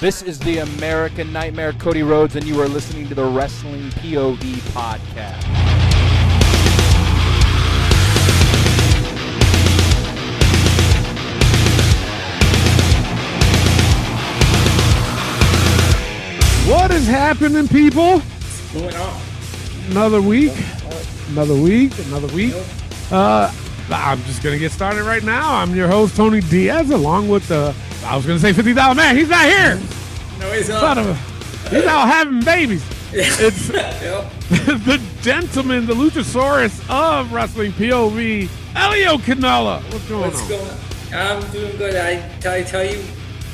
This is the American Nightmare, Cody Rhodes, and you are listening to the Wrestling POV podcast. What is happening, people? What's Going on. Another week, another week, another week. Uh, I'm just gonna get started right now. I'm your host Tony Diaz, along with the I was gonna say $50 man. He's not here. No, he's not. a, he's out having babies. It's Yep. the gentleman, the Luchasaurus of wrestling POV, Elio Canella. What's going What's on? going on? I'm doing good. I, I tell you,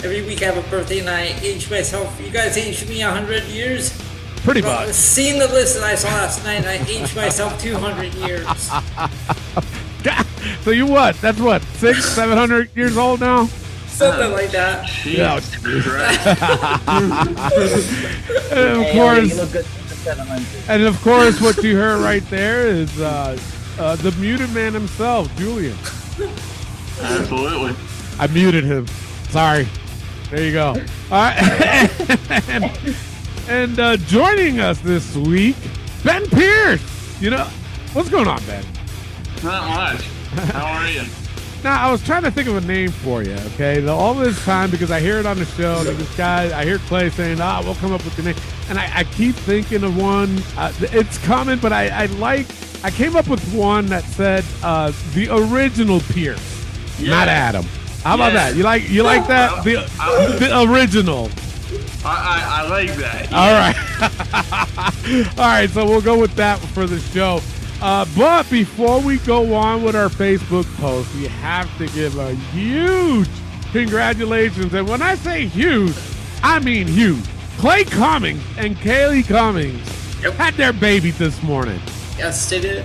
every week I have a birthday and I age myself. You guys aged me 100 years? Pretty much. seeing the list that I saw last night, I aged myself 200 years. So you what? That's what six, seven hundred years old now. Something like that. Yeah. and of Hey, course, Ellie, you look good for 700. And of course, what you heard right there is uh, uh, the muted man himself, Julian. Absolutely. I muted him. Sorry. There you go. All right. and and uh, joining us this week, Ben Pierce. You know, what's going on, Ben? Not much. How are you? Now, I was trying to think of a name for you, okay? The, all this time, because I hear it on the show, and this guy, I hear Clay saying, ah, we'll come up with the name. And I, I keep thinking of one. Uh, it's coming, but I, I like, I came up with one that said uh, the original Pierce, not Adam. How about Yeah. that? You like you like that? The, the original. I, I, I like that. All right. All right, so we'll go with that for the show. Uh, but before we go on with our Facebook post, we have to give a huge congratulations. And when I say huge, I mean huge. Clay Cummings and Kaylee Cummings Yep. had their baby this morning. Yes, they did.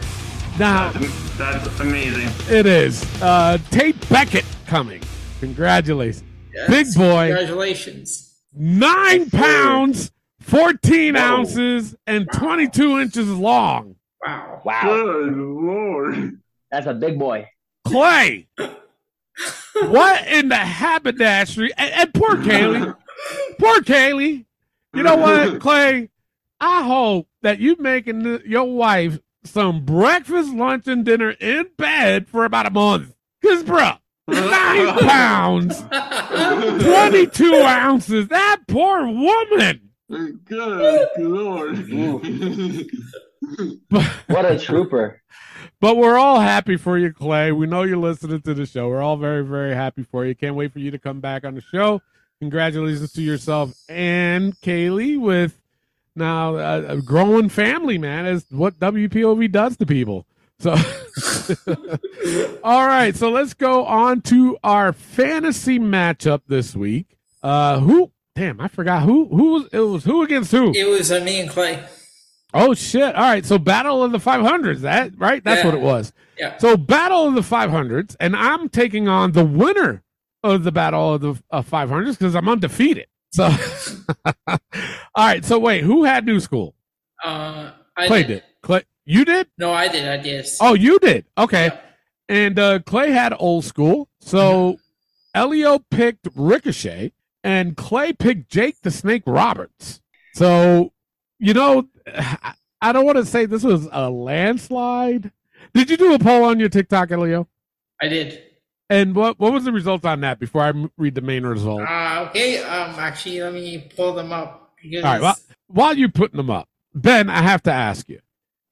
Now, That's amazing. it is uh, Tate Beckett Cummings. Congratulations. Yes. Big boy. Congratulations. Nine pounds, 14 Whoa. ounces, and 22 inches long. Wow. Wow, Good lord. that's a big boy. Clay, what in the haberdashery? And, and poor Kaylee, poor Kaylee. You know what, Clay? I hope that you making the- your wife some breakfast, lunch, and dinner in bed for about a month. Cause, bro, nine pounds, twenty-two ounces. That poor woman. Good lord. What a trooper. But we're all happy for you, Clay. We know you're listening to the show. We're all very, very happy for you. Can't wait for you to come back on the show. Congratulations to yourself and Kaylee with now a, a growing family, man. Is what WPOV does to people. So, all right. So let's go on to our fantasy matchup this week. Uh, who? Damn, I forgot who. Who was it? Was who against who? It was uh, me and Clay. Oh shit! All right, so Battle of the 500s. That right? That's Yeah. what it was. Yeah. So Battle of the 500s, and I'm taking on the winner of the Battle of the uh, 500s because I'm undefeated. So, all right. So wait, who had New School? Uh, I Clay did. did. Clay, you did? No, I did. I did. Oh, you did. Okay. Yeah. And uh, Clay had Old School. So Elio picked Ricochet, and Clay picked Jake the Snake Roberts. So you know, I- don't want to say this was a landslide. Did you do a poll on your TikTok, Elio? I did. And what what was the results on that before I read the main result? Uh, okay. Um, actually, let me pull them up. Because All right. Well, while you're putting them up, Ben, I have to ask you.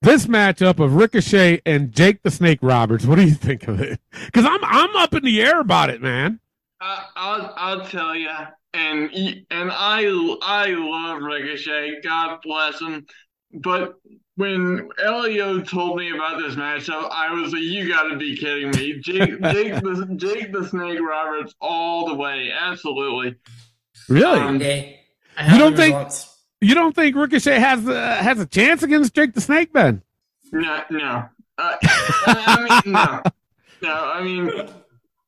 This matchup of Ricochet and Jake the Snake Roberts, what do you think of it? Because I'm I'm up in the air about it, man. I, I'll, I'll tell you, and and I I love Ricochet. God bless him. But when Elio told me about this matchup, I was like, "You got to be kidding me!" Jake, Jake, the, Jake the Snake Roberts, all the way, absolutely. Really? Um, okay. You don't think- results. you don't think Ricochet has uh, has a chance against Jake the Snake, Ben? No, no. Uh, I mean, no, no. I mean,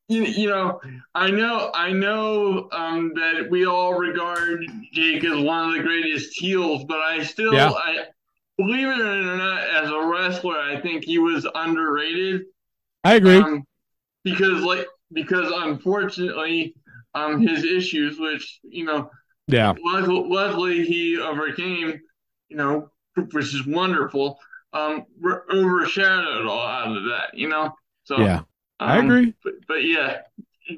you, you know, I know, I know um, that we all regard Jake as one of the greatest heels, but I still, Yeah. I believe it or not, as a wrestler, I think he was underrated. I agree. Um, because like because unfortunately, um, his issues, which you know, Yeah. luckily, luckily he overcame, you know, which is wonderful. Um, re- overshadowed a lot of that, you know. So Yeah. I um, agree. But, but yeah,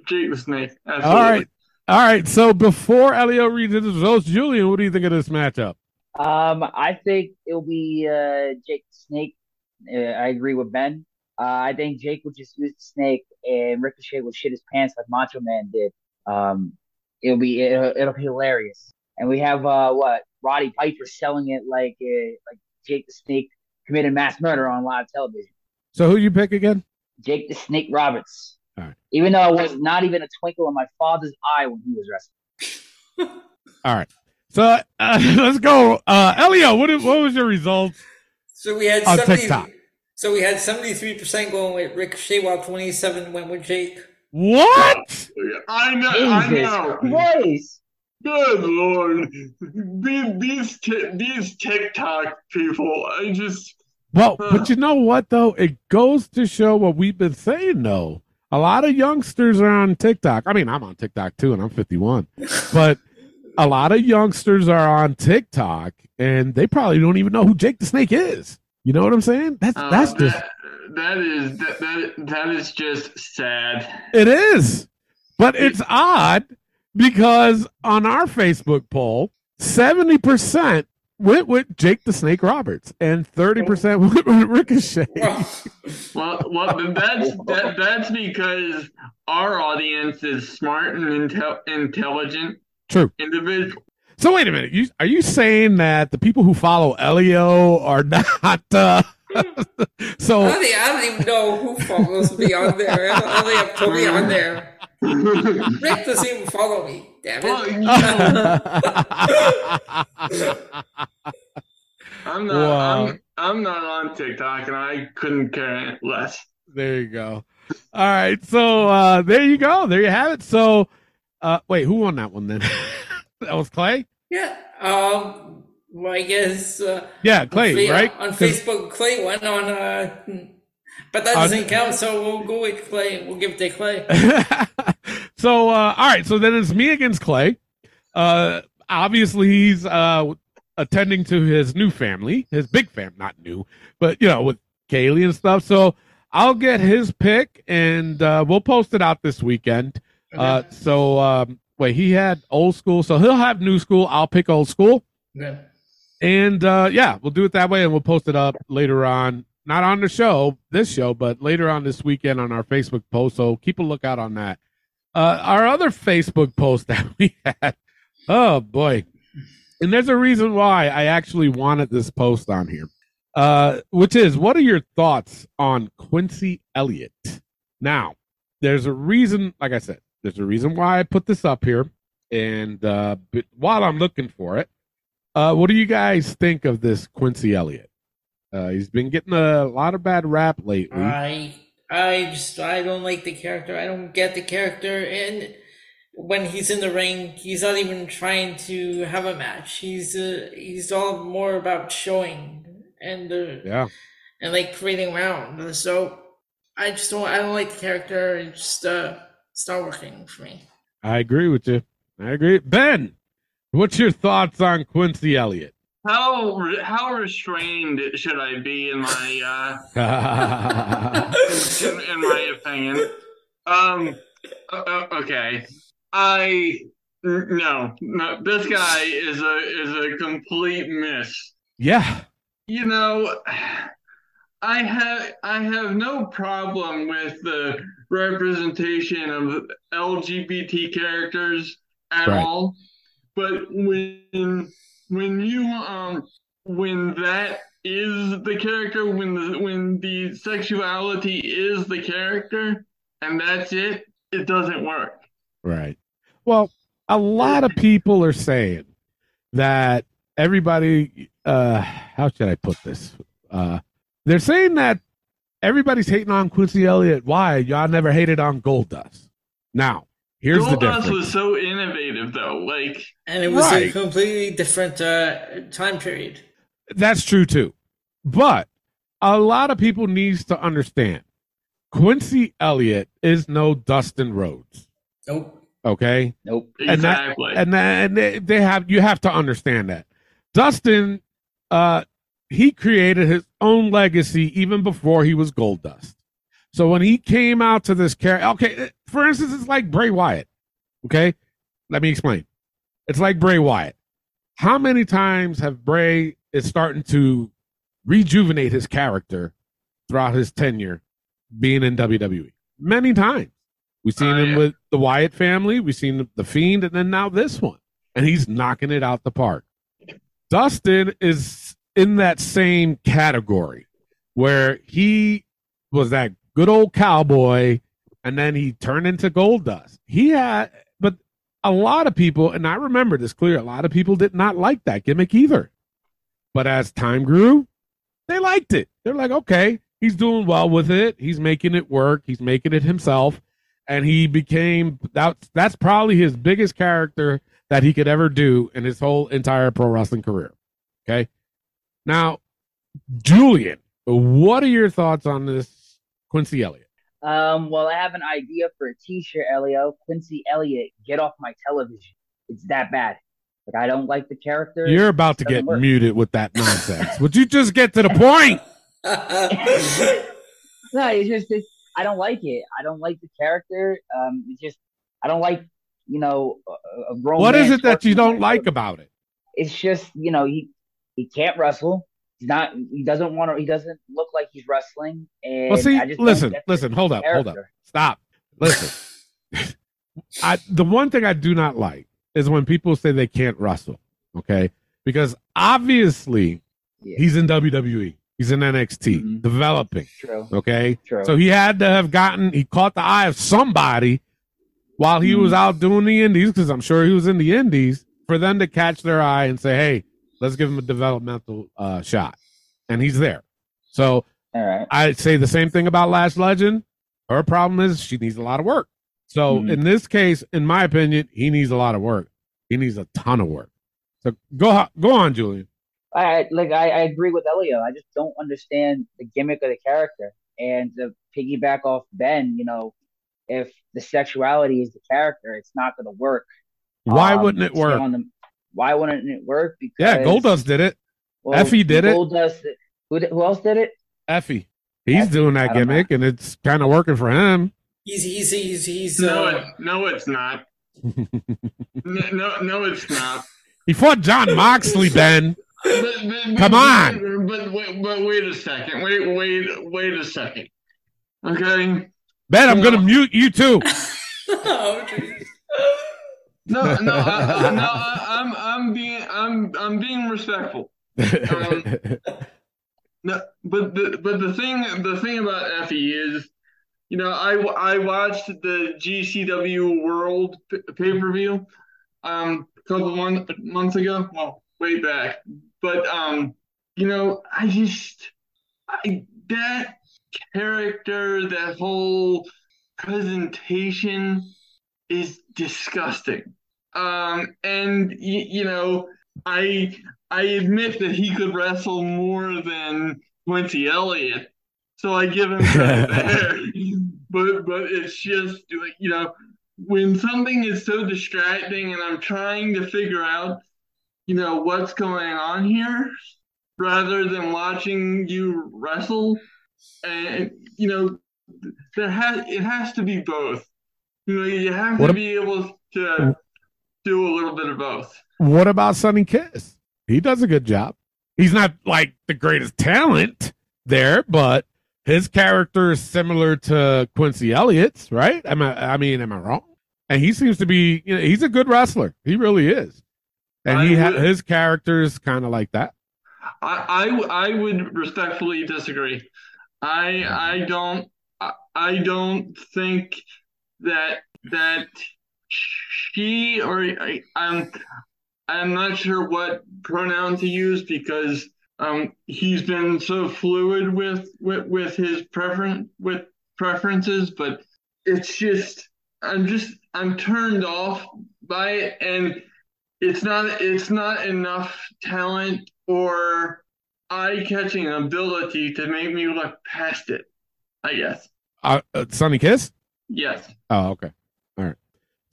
Jake the Snake. Absolutely. All right. All right. So before Elio reads his results, Julian, what do you think of this matchup? Um, I think it'll be uh, Jake the Snake. Uh, I agree with Ben. Uh, I think Jake will just use the snake and Ricochet will shit his pants like Macho Man did. Um, it'll be it'll, it'll be hilarious. And we have uh what Roddy Piper selling it like uh, like Jake the Snake committed mass murder on live television. So who do you pick again? Jake the Snake Roberts. All right. Even though it was not even a twinkle in my father's eye when he was wrestling. All right. So uh, let's go. Uh, Elio, what, is- what was your results? So we had On 70, TikTok. So we had seventy three percent going with Ricochet, while twenty seven went with Jake. What? I know. I know. Christ. Good lord, these these ti- these TikTok people. I just Well, but you know what though? It goes to show what we've been saying though. A lot of youngsters are on TikTok. I mean, I'm on TikTok too, and I'm 51. but a lot of youngsters are on TikTok, and they probably don't even know who Jake the Snake is. You know what I'm saying? That's uh, that's just that, that is that, that that is just sad. It is. But it's odd because on our Facebook poll, 70% went with Jake the Snake Roberts and 30% went with Ricochet. Well, well, that's that, that's because our audience is smart and intel- intelligent True. individual. So wait a minute. You, are you saying that the people who follow Elio are not uh, I so don't, I don't even know who follows me on there. I don't, I don't think I've put me on there. Rick doesn't even follow me. Damn it. I'm not. Wow. I'm, I'm not on TikTok, and I couldn't care less. there you go. All right. So uh, there you go. There you have it. So uh, wait, who won that one then? that was Clay? yeah. Um. Well, I guess. Uh, Yeah, Clay, on right? On Facebook, Clay went on. Uh, but that doesn't count, so we'll go with Clay. We'll give it to Clay. so uh, all right, so then it's me against Clay. Uh, obviously, he's uh, attending to his new family, his big fam, not new, but you know, with Kaylee and stuff. So I'll get his pick, and uh, we'll post it out this weekend. Uh, so um, wait, he had old school, so he'll have new school. I'll pick old school, Okay. and uh, yeah, we'll do it that way, and we'll post it up later on. Not on the show, this show, but later on this weekend on our Facebook post. So keep a lookout on that. Uh, our other Facebook post that we had, oh boy, and there's a reason why I actually wanted this post on here, uh, which is what are your thoughts on Quincy Elliott? Now, there's a reason, like I said, there's a reason why I put this up here, and uh, while I'm looking for it, uh, what do you guys think of this Quincy Elliott? Uh, he's been getting a lot of bad rap lately. I I just I don't like the character. I don't get the character and when he's in the ring, he's not even trying to have a match. He's uh, he's all more about showing and uh, yeah. and like creating around. So I just don't I don't like the character. It just uh it's not working for me. I agree with you. I agree. Ben, what's your thoughts on Quincy Elliott? How how restrained should I be in my uh, in, in my opinion? Um. uh, okay. I no no. This guy is a is a complete miss. Yeah, you know, I have I have no problem with the representation of LGBT characters at Right. all, but when when you um when that is the character when the when the sexuality is the character and that's it, it doesn't work. right. Well, a lot of people are saying that everybody. Uh, how should I put this? Uh, they're saying that everybody's hating on Quincy Elliott. Why y'all never hated on Goldust? Now, here's the Goldust difference. was so innovative though. Like And it was Right. a completely different uh time period. That's true too. But a lot of people needs to understand Quincy Elliott is no Dustin Rhodes. Nope. Okay. Nope. And that- Exactly. and that, and they, they have you have to understand that Dustin, uh, he created his own legacy even before he was Goldust. So when he came out to this character, okay, for instance, it's like Bray Wyatt. Okay, let me explain. It's like Bray Wyatt. How many times have Bray is starting to rejuvenate his character throughout his tenure being in WWE? Many times. We've seen Oh, him yeah. with the Wyatt family. We've seen the Fiend, and then now this one, and he's knocking it out the park. Dustin is in that same category where he was that good old cowboy, and then he turned into Goldust. He had, but a lot of people, and I remember this clear, a lot of people did not like that gimmick either. But as time grew, they liked it. They're like, okay, he's doing well with it. He's making it work. He's making it himself. And he became that's that's probably his biggest character that he could ever do in his whole entire pro wrestling career. Okay. Now, Julian, what are your thoughts on this Quincy Elliott? Um, well, I have an idea for a T-shirt, Elio. Quincy Elliott, get off my television. It's that bad. Like I don't like the character. You're about to get work. muted with that nonsense. Would you just get to the point? no, it's just it, I don't like it. I don't like the character. Um, it's just I don't like you know a, a grown What is it that you don't like about it? It's just you know he he can't wrestle. He's not. He doesn't want to. He doesn't look like he's wrestling. And Well, see, I just listen, listen, hold up, hold up. Stop. Listen. I the one thing I do not like is when people say they can't wrestle. Okay. Because obviously Yeah. he's in WWE. He's in NXT Mhm. developing. True. Okay. True. So he had to have gotten he caught the eye of somebody while he Mm-hmm. was out doing the indies, because I'm sure he was in the indies, for them to catch their eye and say, Hey, let's give him a developmental uh, shot. And he's there. So All right. I say the same thing about Lash Legend. Her problem is she needs a lot of work. So Mhm. in this case, in my opinion, he needs a lot of work. He needs a ton of work. So go go on, Julian. I like I, I agree with Elio. I just don't understand the gimmick of the character. And to piggyback off Ben, you know, if the sexuality is the character, it's not going to work. Why Um, wouldn't it work? the- why wouldn't it work? Because Yeah, Goldust did it. well, Effy did it. Goldust. Who who else did it? Effy. He's Effy, doing that don't know. gimmick, and it's kind of working for him. He's he's he's he's no, uh, it, no, it's not. No, no, no, it's not. he fought Jon Moxley, Ben. But, but, Come but- on. But, wait, but wait a second. Wait, wait, wait a second. Okay. Ben, I'm gonna mute you too. oh, jeez. No, no, I, no. I, I'm, I'm being, I'm, I'm being respectful. No, but the, but the thing, the thing about Effy is, you know, I, I watched the GCW World pay per view, um, a couple months months ago. Well, way back. But um, you know, I just, I that character, that whole presentation is disgusting. Um, and y- you know, I I admit that he could wrestle more than Quincy Elliott, so I give him credit there. But but it's just you know, when something is so distracting and I'm trying to figure out, you know, what's going on here, rather than watching you wrestle, and you know, there has it has to be both. You know, you have What to be able to do a little bit of both. what about Sonny Kiss? He does a good job. He's not like the greatest talent there, but his character is similar to Quincy Elliott's, right? Am I? I mean, am I wrong? And he seems to be. You know, he's a good wrestler. He really is. And he I ha- his character is kind of like that. I, I, I would respectfully disagree. I I don't I, I don't think that that she or I, I'm I'm not sure what pronoun to use because um he's been so fluid with with, with his preference with preferences, but it's just I'm just I'm turned off by it and it's not it's not enough talent or eye-catching ability to make me look past it, I guess. uh, uh, Sonny Kiss. Yes. Oh, okay.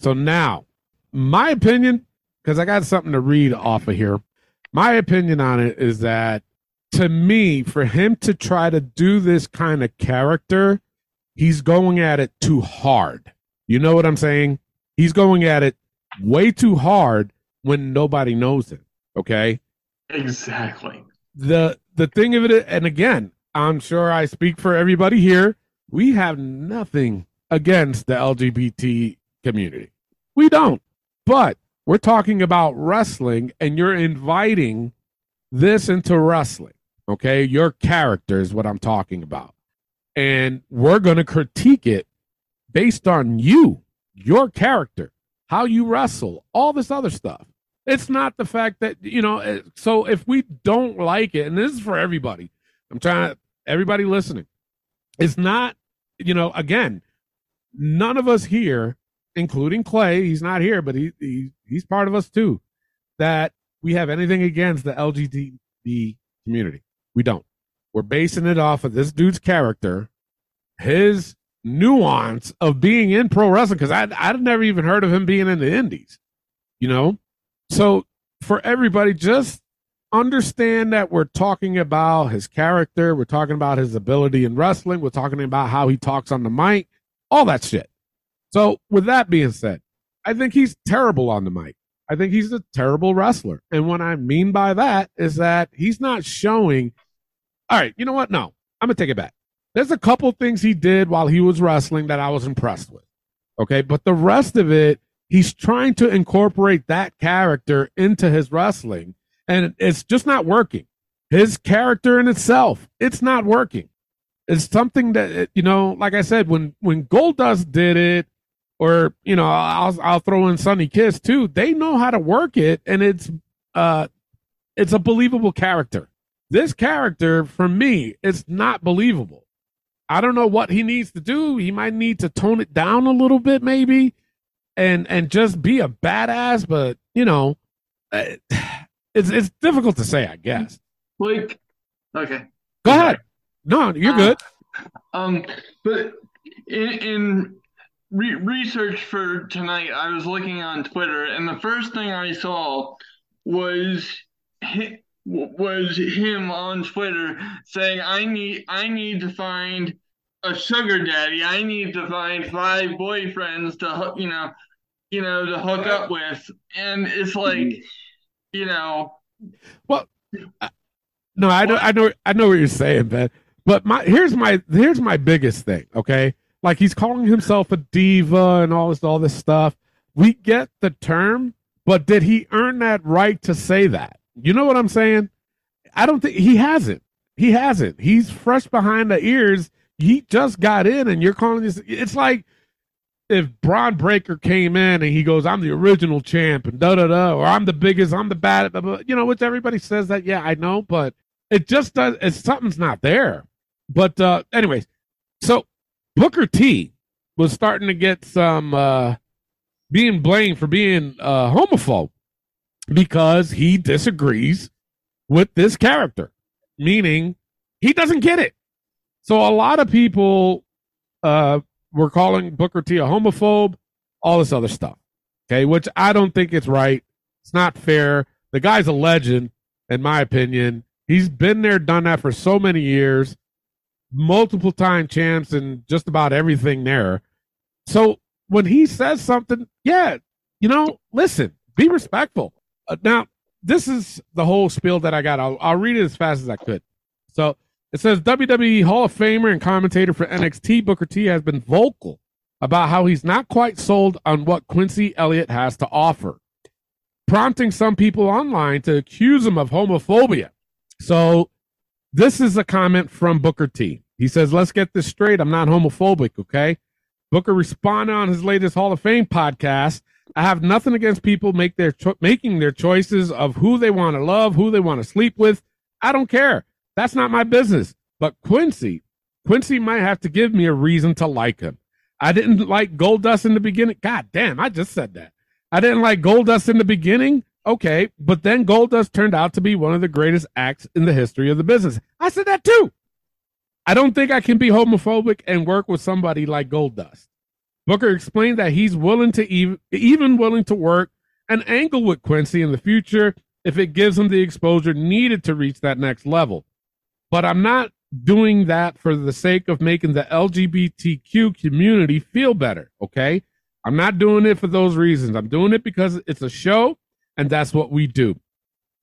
So now, my opinion, because I got something to read off of here. My opinion on it is that to me, for him to try to do this kind of character, he's going at it too hard. You know what I'm saying? He's going at it way too hard when nobody knows him. Okay. Exactly. The the thing of it, and again, I'm sure I speak for everybody here. We have nothing against the LGBT community. We don't. But we're talking about wrestling, and you're inviting this into wrestling. Okay. Your character is what I'm talking about. And we're going to critique it based on you, your character, how you wrestle, all this other stuff. It's not the fact that, you know, eh, so if we don't like it, and this is for everybody, I'm trying to, everybody listening, it's not, you know, again, none of us here, including Clay, he's not here, but he, he he's part of us too, that we have anything against the LGBT community. We don't. We're basing it off of this dude's character, his nuance of being in pro wrestling, because I I'd never even heard of him being in the indies. You know? So for everybody, just understand that we're talking about his character, we're talking about his ability in wrestling, we're talking about how he talks on the mic, all that shit. So with that being said, I think he's terrible on the mic. I think he's a terrible wrestler. And what I mean by that is that he's not showing. All right, you know what? No, I'm going to take it back. There's a couple things he did while he was wrestling that I was impressed with. Okay. But the rest of it, he's trying to incorporate that character into his wrestling, and it's just not working. His character in itself, it's not working. It's something that, you know, like I said, when, when Goldust did it, or you know I'll I'll throw in Sonny Kiss too. They know how to work it, and it's uh it's a believable character. This character, for me, it's not believable. I don't know what he needs to do. He might need to tone it down a little bit, maybe, and and just be a badass. But you know, eh, it's it's difficult to say, I guess. Like, okay. Go ahead. No, you're Uh, good. Um, but in, in re- research for tonight, I was looking on Twitter, and the first thing I saw was hi- was him on Twitter saying, "I need I need to find a sugar daddy. I need to find five boyfriends to you know, you know, to hook up with." And it's like, you know, well No, I know, I know, I know what you're saying, man. But my here's my here's my biggest thing. Okay, like he's calling himself a diva and all this all this stuff. We get the term, but did he earn that right to say that? You know what I'm saying? I don't think he hasn't. He hasn't. He's fresh behind the ears. He just got in, and you're calling this. It's like if Bron Breakker came in and he goes, "I'm the original champ," and da da da, or "I'm the biggest," "I'm the bad," blah, you know, which everybody says that. Yeah, I know, but it just does. It's something's not there. But uh anyways, so Booker T was starting to get some uh being blamed for being uh homophobe because he disagrees with this character, meaning he doesn't get it. So a lot of people uh were calling Booker T a homophobe, all this other stuff. Okay, which I don't think it's right. It's not fair. The guy's a legend, in my opinion. He's been there, done that for so many years, multiple time champs and just about everything there. So when he says something, yeah, you know, listen, be respectful. Uh, now, this is the whole spiel that I got. I'll, I'll read it as fast as I could. So it says WWE Hall of Famer and commentator for NXT, Booker T, has been vocal about how he's not quite sold on what Quincy Elliott has to offer, prompting some people online to accuse him of homophobia. So this is a comment from Booker T. He says, Let's get this straight. I'm not homophobic, okay? Booker responded on his latest Hall of Fame podcast. I have nothing against people make their cho- making their choices of who they want to love, who they want to sleep with. I don't care. That's not my business. But Quincy, Quincy might have to give me a reason to like him. I didn't like Goldust in the beginning. God damn, I just said that. I didn't like Goldust in the beginning. Okay, but then Goldust turned out to be one of the greatest acts in the history of the business. I said that too. I don't think I can be homophobic and work with somebody like Goldust. Booker explained that he's willing to even, even willing to work an angle with Quincy in the future if it gives him the exposure needed to reach that next level. But I'm not doing that for the sake of making the LGBTQ community feel better, okay? I'm not doing it for those reasons. I'm doing it because it's a show and that's what we do.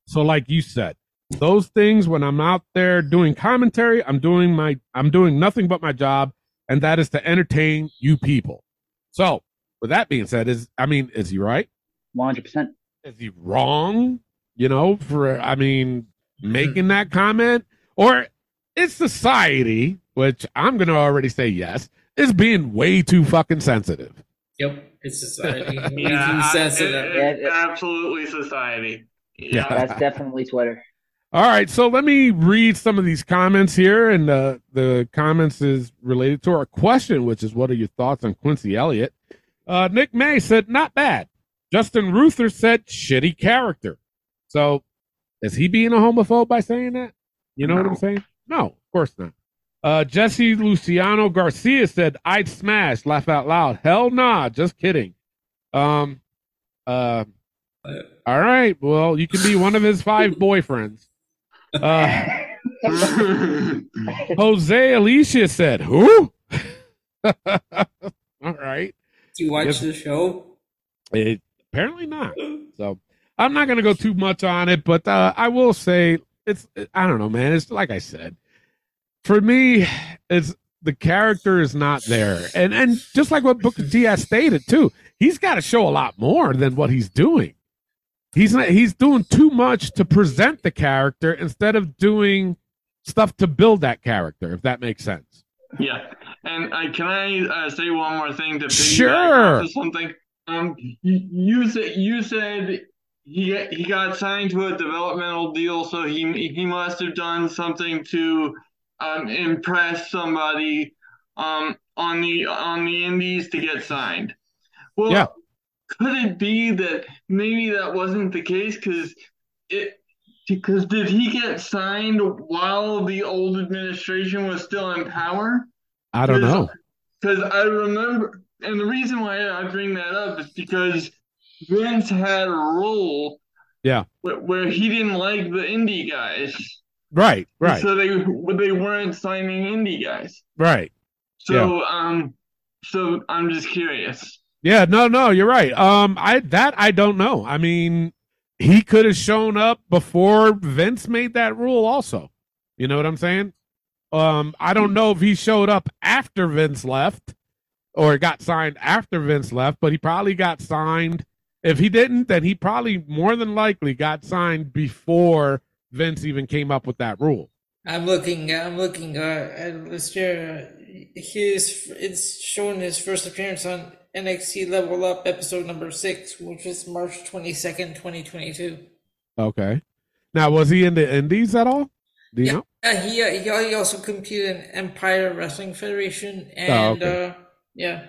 So like you said, those things when I'm out there doing commentary, I'm doing my I'm doing nothing but my job and that is to entertain you people. So, with that being said, is I mean, is he right? One hundred percent. Is he wrong? You know, for I mean, mm-hmm. making that comment, or is society, which I'm going to already say yes, is being way too fucking sensitive. Yep, it's society. Yeah, sensitive. it- it- absolutely society. Yeah. That's definitely Twitter. All right, so let me read some of these comments here, and uh, the comments is related to our question, which is, "What are your thoughts on Quincy Elliott?" Uh, Nick May said, "Not bad." Justin Ruther said, "Shitty character." So, is he being a homophobe by saying that? You know what I'm saying? No, of course not. Uh, Jesse Luciano Garcia said, "I'd smash." Laugh out loud. Hell nah, just kidding. Um, uh, all right. Well, you can be one of his five boyfriends. Uh, Jose Alicia said, "Who?" All right. Do you watch Yes. the show? It, apparently not. So I'm not going to go too much on it, but uh, I will say it's. I don't know, man. It's like I said. For me, it's the character is not there, and and just like what Booker T has stated too, he's got to show a lot more than what he's doing. He's not. He's doing too much to present the character instead of doing stuff to build that character. If that makes sense. Yeah, and uh, can I uh, say one more thing to Sure. something? Um, you, you said you said he he got signed to a developmental deal, so he he must have done something to um impress somebody um on the on the indies to get signed. Well, Yeah. Could it be that maybe that wasn't the case? Because it because did he get signed while the old administration was still in power? I don't know. Because I remember, and the reason why I bring that up is because Vince had a rule, Yeah. where, where he didn't like the indie guys, Right. Right. so they they weren't signing indie guys. Right. So um, so I'm just curious. Yeah, no, no, you're right. Um, I that I don't know. I mean, he could have shown up before Vince made that rule. Also, you know what I'm saying? Um, I don't know if he showed up after Vince left or got signed after Vince left, but he probably got signed. If he didn't, then he probably more than likely got signed before Vince even came up with that rule. I'm looking. I'm looking uh, at this year. His it's showing his first appearance on NXT Level Up episode number six, which was March twenty second, twenty twenty two. Okay. Now, was he in the Indies at all? Do you Yeah. know? Uh, he, uh, he also competed in Empire Wrestling Federation and Oh, okay. uh, yeah,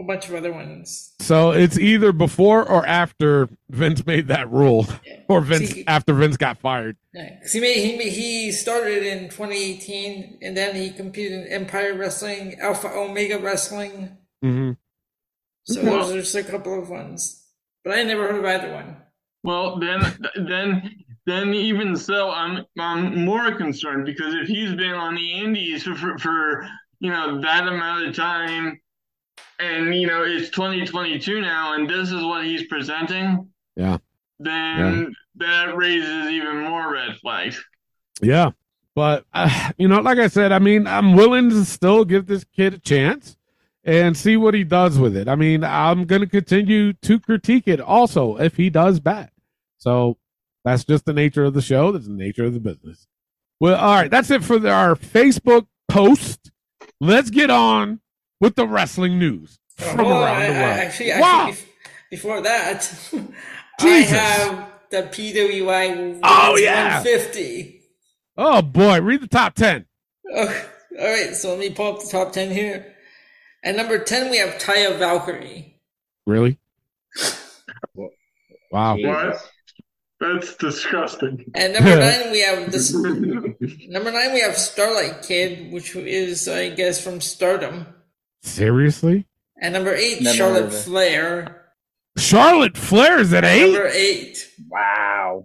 a bunch of other ones. So it's either before or after Vince made that rule, or Vince See- after Vince got fired. Yeah, he made he made, he started in 2018, and then he competed in Empire Wrestling, Alpha Omega Wrestling. hmm So Well- those are just a couple of ones, but I never heard of either one. Well, then, then, then, even so, I'm I'm more concerned because if he's been on the Indies for, for, for you know that amount of time, and you know it's 2022 now, and this is what he's presenting, Yeah. then that raises even more red flags. Yeah, but uh, you know, like I said, I mean, I'm willing to still give this kid a chance and see what he does with it. I mean, I'm going to continue to critique it also if he does bad. So that's just the nature of the show. That's the nature of the business. Well, all right, that's it for the, our Facebook post. Let's get on with the wrestling news from Oh, around I- the I- world. actually, actually, wow. bef- before that, I Jesus. have the PWI Oh, yeah. 150. Oh boy, read the top ten. Oh, all right, so let me pull up the top 10 here. At number 10, we have Taya Valkyrie. Really? Wow. Jesus. That's disgusting. And number nine, we have this. Number nine, we have Starlight Kid, which is, I guess, from Stardom. Seriously? And number eight, Never heard Charlotte of it. Flair. Charlotte Flair's at eight? Number eight. Wow.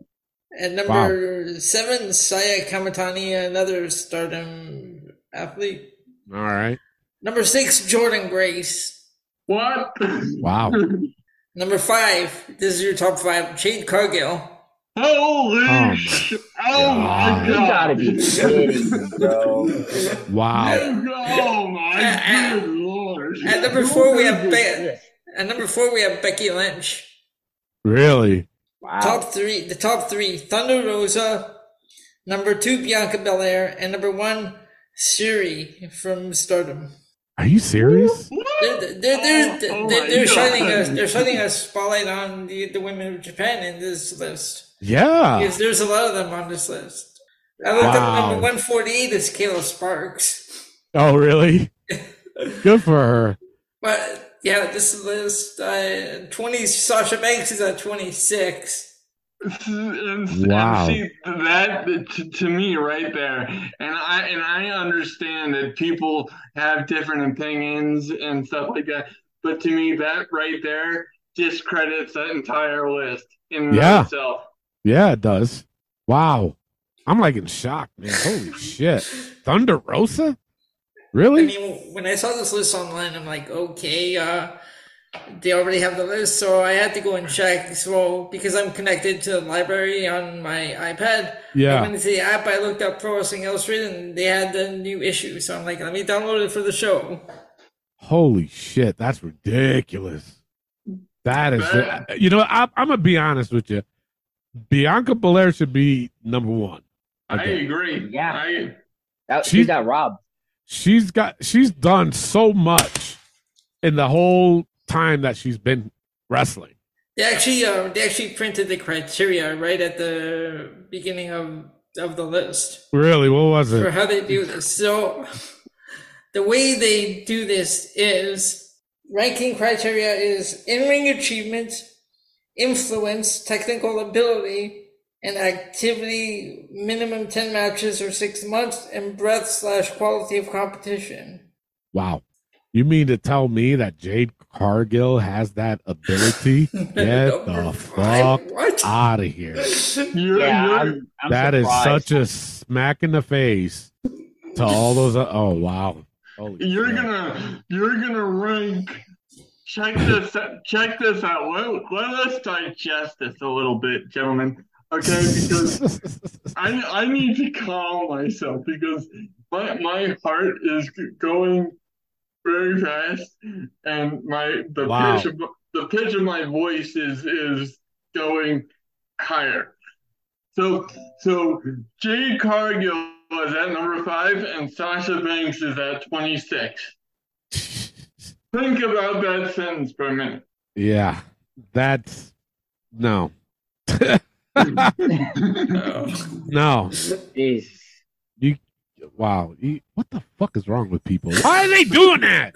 And number seven, Saya Kamitani, another Stardom athlete. All right. Number six, Jordynne Grace. What? Wow. Number five, this is your top five, Jade Cargill. Holy Oh, sh- Oh my You god. gotta be kidding me, bro. Wow. Oh my good lord. At number four, we have Be- at number four we have Becky Lynch. Really? Wow. Top three, the top three: Thunder Rosa, number two Bianca Belair, and number one Syuri from Stardom. Are you serious? They're they're they're, they're, oh they're, my they're God. shining a they're shining a spotlight on the, the women of Japan in this list Yeah. because there's a lot of them on this list. I looked Wow. up number one forty eight is Kayla Sparks, Oh, really? Good for her. but yeah, this list uh, twenty Sasha Banks is at twenty six. And, Wow. and see that to, to me right there and i and i understand that people have different opinions and stuff like that but to me that right there discredits that entire list in and Yeah. itself Yeah, it does. Wow. I'm like in shock, man. Holy shit. Thunder Rosa? Really i mean, when I saw this list online, I'm like, okay, uh, they already have the list, so I had to go and check. So because I'm connected to the library on my iPad, yeah. I Yeah. went into the app. I looked up Pro Wrestling Illustrated, and they had the new issue. So I'm like, let me download it for the show. Holy shit. That's ridiculous. That is, That- you know, I, I'm going to be honest with you. Bianca Belair should be number one. i agree Yeah. I, That, She- she got robbed. She's got, she's done so much in the whole time that she's been wrestling. They actually, uh, they actually printed the criteria right at the beginning of of the list. Really? What was it for how they do this. So the way they do this is ranking criteria is in-ring achievement, influence, technical ability, and activity minimum 10 matches or six months and breadth slash quality of competition. Wow. You mean to tell me that Jade Cargill has that ability? Get the fuck out of here. you're, Yeah, you're, I'm, I'm That is surprised. such a smack in the face to all those. Uh, oh wow! Holy You're shit. gonna you're gonna rank. Check this out. Check this out. Let, let us digest this a little bit, gentlemen. Okay, because I I need to calm myself because my my heart is going very fast, and my the Wow. pitch of the pitch of my voice is is going higher. So so Jade Cargill is at number five, and Sasha Banks is at twenty six. Think about that sentence for a minute. yeah, that's no, no. Jesus. Wow, You- what the fuck is wrong with people? Why are they doing that?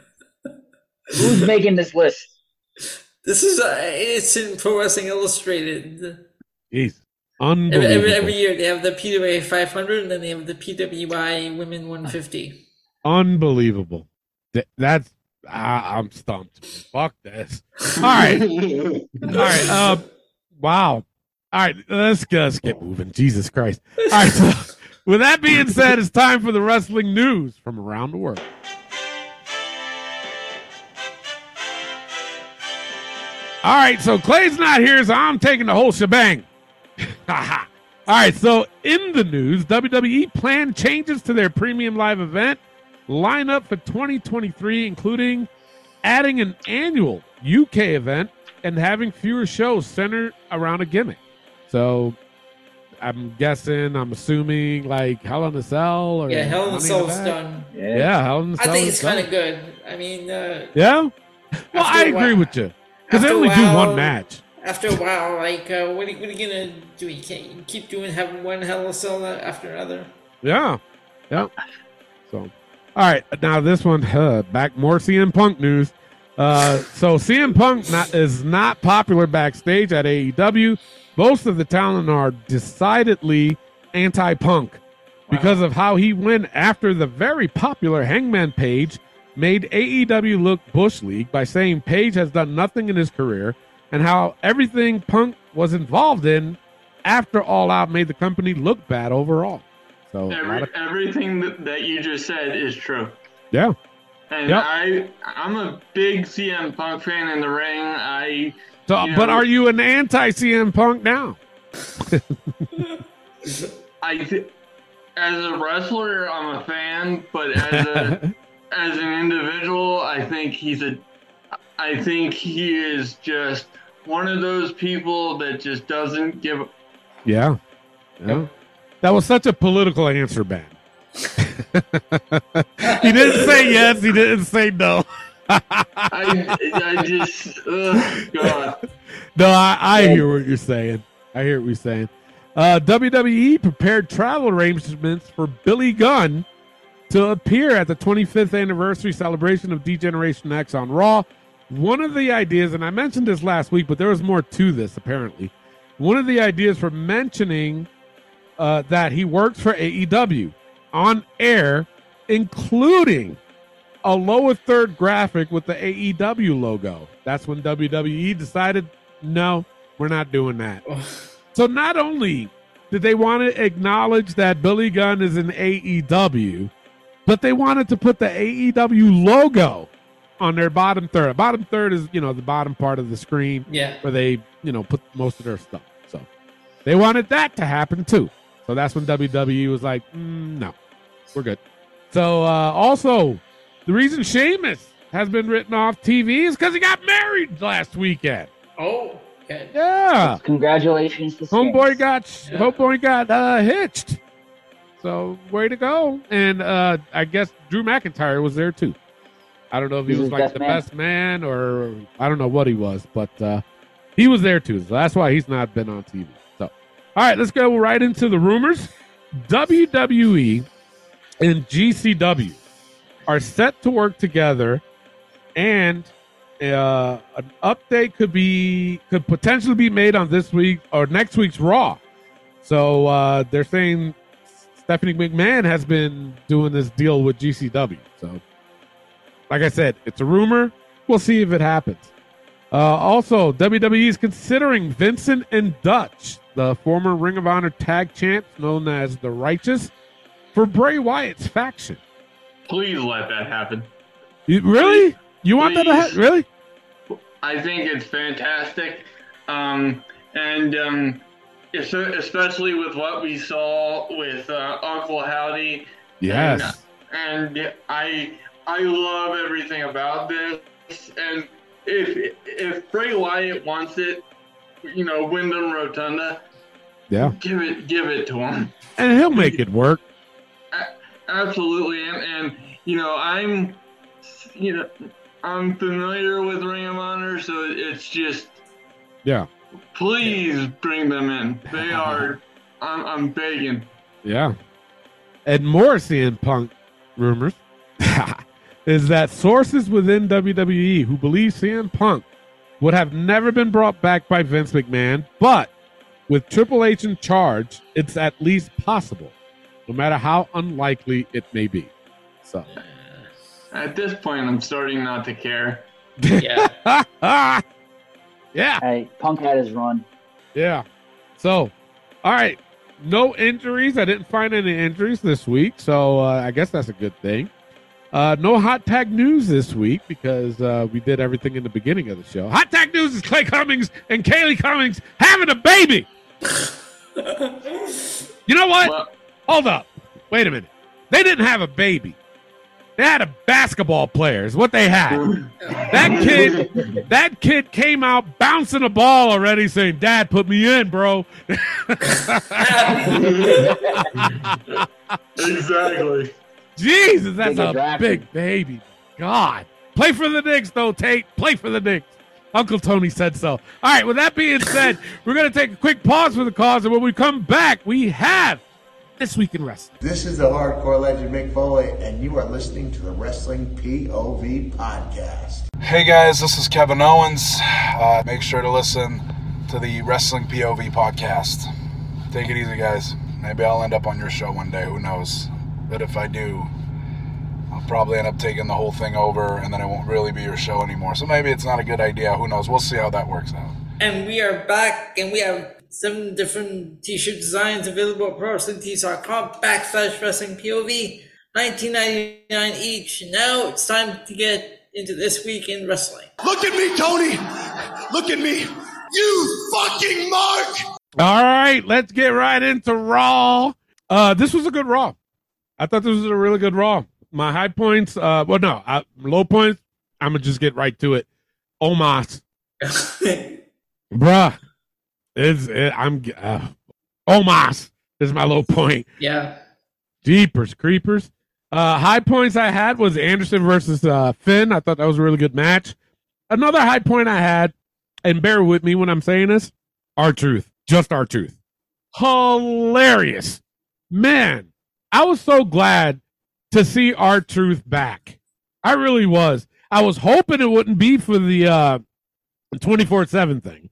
Who's making this list? This is uh, it's in Pro Wrestling Illustrated. Jeez, Every, unbelievable. every, every year they have the PWI 500 and then they have the PWI Women 150. Unbelievable. Th- that's I, I'm stumped. Fuck this. All right. All right. Um. Wow. All right. Let's let's get moving. Jesus Christ. All right. So, with that being said, it's time for the wrestling news from around the world. All right. So Clay's not here, so I'm taking the whole shebang. All right. So in the news, WWE planned changes to their premium live event lineup for 2023, including adding an annual UK event and having fewer shows centered around a gimmick. So I'm guessing, I'm assuming like Hell in a Cell or Yeah, Hell in a Money Cell's done. Yeah. Yeah, Hell in a I Cell. I think is it's kind of good. I mean, uh, Yeah. Well, I agree while- with you because they after a only do one match. after a while, like, uh, what, are you, what are you gonna do? You can't keep doing having one Hell in a Cell after another. Yeah. Yeah. So, all right. Now this one, uh, back more CM Punk news. Uh, so CM Punk not, is not popular backstage at AEW Most of the talent are decidedly anti-punk because of how he went after the very popular Hangman Page made AEW look bush league by saying Page has done nothing in his career and how everything Punk was involved in after All Out made the company look bad overall. So Every, of- everything that, that you just said is true. yeah, And Yep. I, I'm a big CM Punk fan in the ring. I, so You but know- are you an anti CM Punk now? I, th- as a wrestler, I'm a fan, but as a, as an individual, I think he's a, I think he is just one of those people that just doesn't give. Yeah. yeah. That was such a political answer, Ben. he didn't say yes. He didn't say no. I, just, ugh, God. No, I, I hear what you're saying. I hear what you're saying. Uh, WWE prepared travel arrangements for Billy Gunn to appear at the 25th anniversary celebration of D-Generation X on Raw. One of the ideas, and I mentioned this last week, but there was more to this apparently. One of the ideas for mentioning uh, that he works for AEW on air, including a lower third graphic with the AEW logo. That's when WWE decided, no, we're not doing that. So not only did they want to acknowledge that Billy Gunn is in AEW, but they wanted to put the AEW logo on their bottom third. Bottom third is, you know, the bottom part of the screen Yeah. where they, you know, put most of their stuff. So they wanted that to happen too. So that's when WWE was like, mm, no, we're good. So uh, also, the reason Sheamus has been written off TV is because he got married last weekend. Oh. Okay. Yeah, Congratulations to homeboy Skins. got Yeah. homeboy got uh, hitched. So way to go! And uh, I guess Drew McIntyre was there too. I don't know if he He's was his like the man. best man or I don't know what he was, but uh, he was there too. So that's why he's not been on TV. So, all right, let's go right into the rumors. WWE and GCW are set to work together, and uh, an update could be could potentially be made on this week or next week's Raw. So uh, they're saying Stephanie McMahon has been doing this deal with GCW. So, like I said, it's a rumor. We'll see if it happens. Uh, also, WWE is considering Vincent and Dutch, the former Ring of Honor tag champs known as the Righteous, for Bray Wyatt's faction. Please let that happen. You, really? You want that to happen? Really? I think it's fantastic. Um, and um, especially with what we saw with uh, Uncle Howdy. Yes. And I I love everything about this. And if if Bray Wyatt wants it, you know, Wyndham Rotunda, Yeah. give it give it to him. And he'll make it work. Absolutely, and, and you know, I'm, you know, I'm familiar with Ring of Honor, so it's just Yeah. please bring them in. They are, I'm, I'm begging. Yeah. And more CM Punk rumors is that sources within WWE who believe CM Punk would have never been brought back by Vince McMahon, but with Triple H in charge, it's at least possible, no matter how unlikely it may be. So, At this point, I'm starting not to care. Yeah. yeah. Hey, Punk had his run. Yeah. So, all right. No injuries. I didn't find any injuries this week. So, uh, I guess that's a good thing. Uh, no hot tag news this week because uh, we did everything in the beginning of the show. Hot tag news is Clay Cummings and Kaylee Cummings having a baby. You know what? Well, Hold up. Wait a minute. They didn't have a baby. They had a basketball player, is what they had. That kid, that kid came out bouncing a ball already, saying, "Dad, put me in, bro." exactly. Jesus, that's They a drafted. big baby. God, play for the Knicks, though, Tate. Play for the Knicks. Uncle Tony said so. All right. With that being said, we're gonna take a quick pause for the cause, and when we come back, we have this week in wrestling. This is the hardcore legend Mick Foley, and you are listening to the Wrestling POV podcast. Hey guys, this is Kevin Owens. Uh, make sure to listen to the Wrestling POV podcast. Take it easy, guys. Maybe I'll end up on your show one day. Who knows? But if I do, I'll probably end up taking the whole thing over, and then it won't really be your show anymore. So maybe it's not a good idea. Who knows? We'll see how that works out. And we are back, and we have seven different t-shirt designs available at ProWrestlingTees.com backslash Wrestling POV, 19.99 each. Now it's time to get into this week in wrestling. Look at me, Tony. Look at me. You fucking mark. All right, let's get right into Raw. Uh, this was a good Raw. I thought this was a really good Raw. My high points, uh, well, no, uh, low points. I'm gonna just get right to it. Omos, bruh, is it, I'm uh, Omos is my low point. Yeah. Jeepers creepers. Uh, high points I had was Anderson versus uh, Finn. I thought that was a really good match. Another high point I had, and bear with me when I'm saying this, R-Truth, just R-Truth, hilarious, man. I was so glad to see R-Truth back. I really was. I was hoping it wouldn't be for the uh 24/7 thing.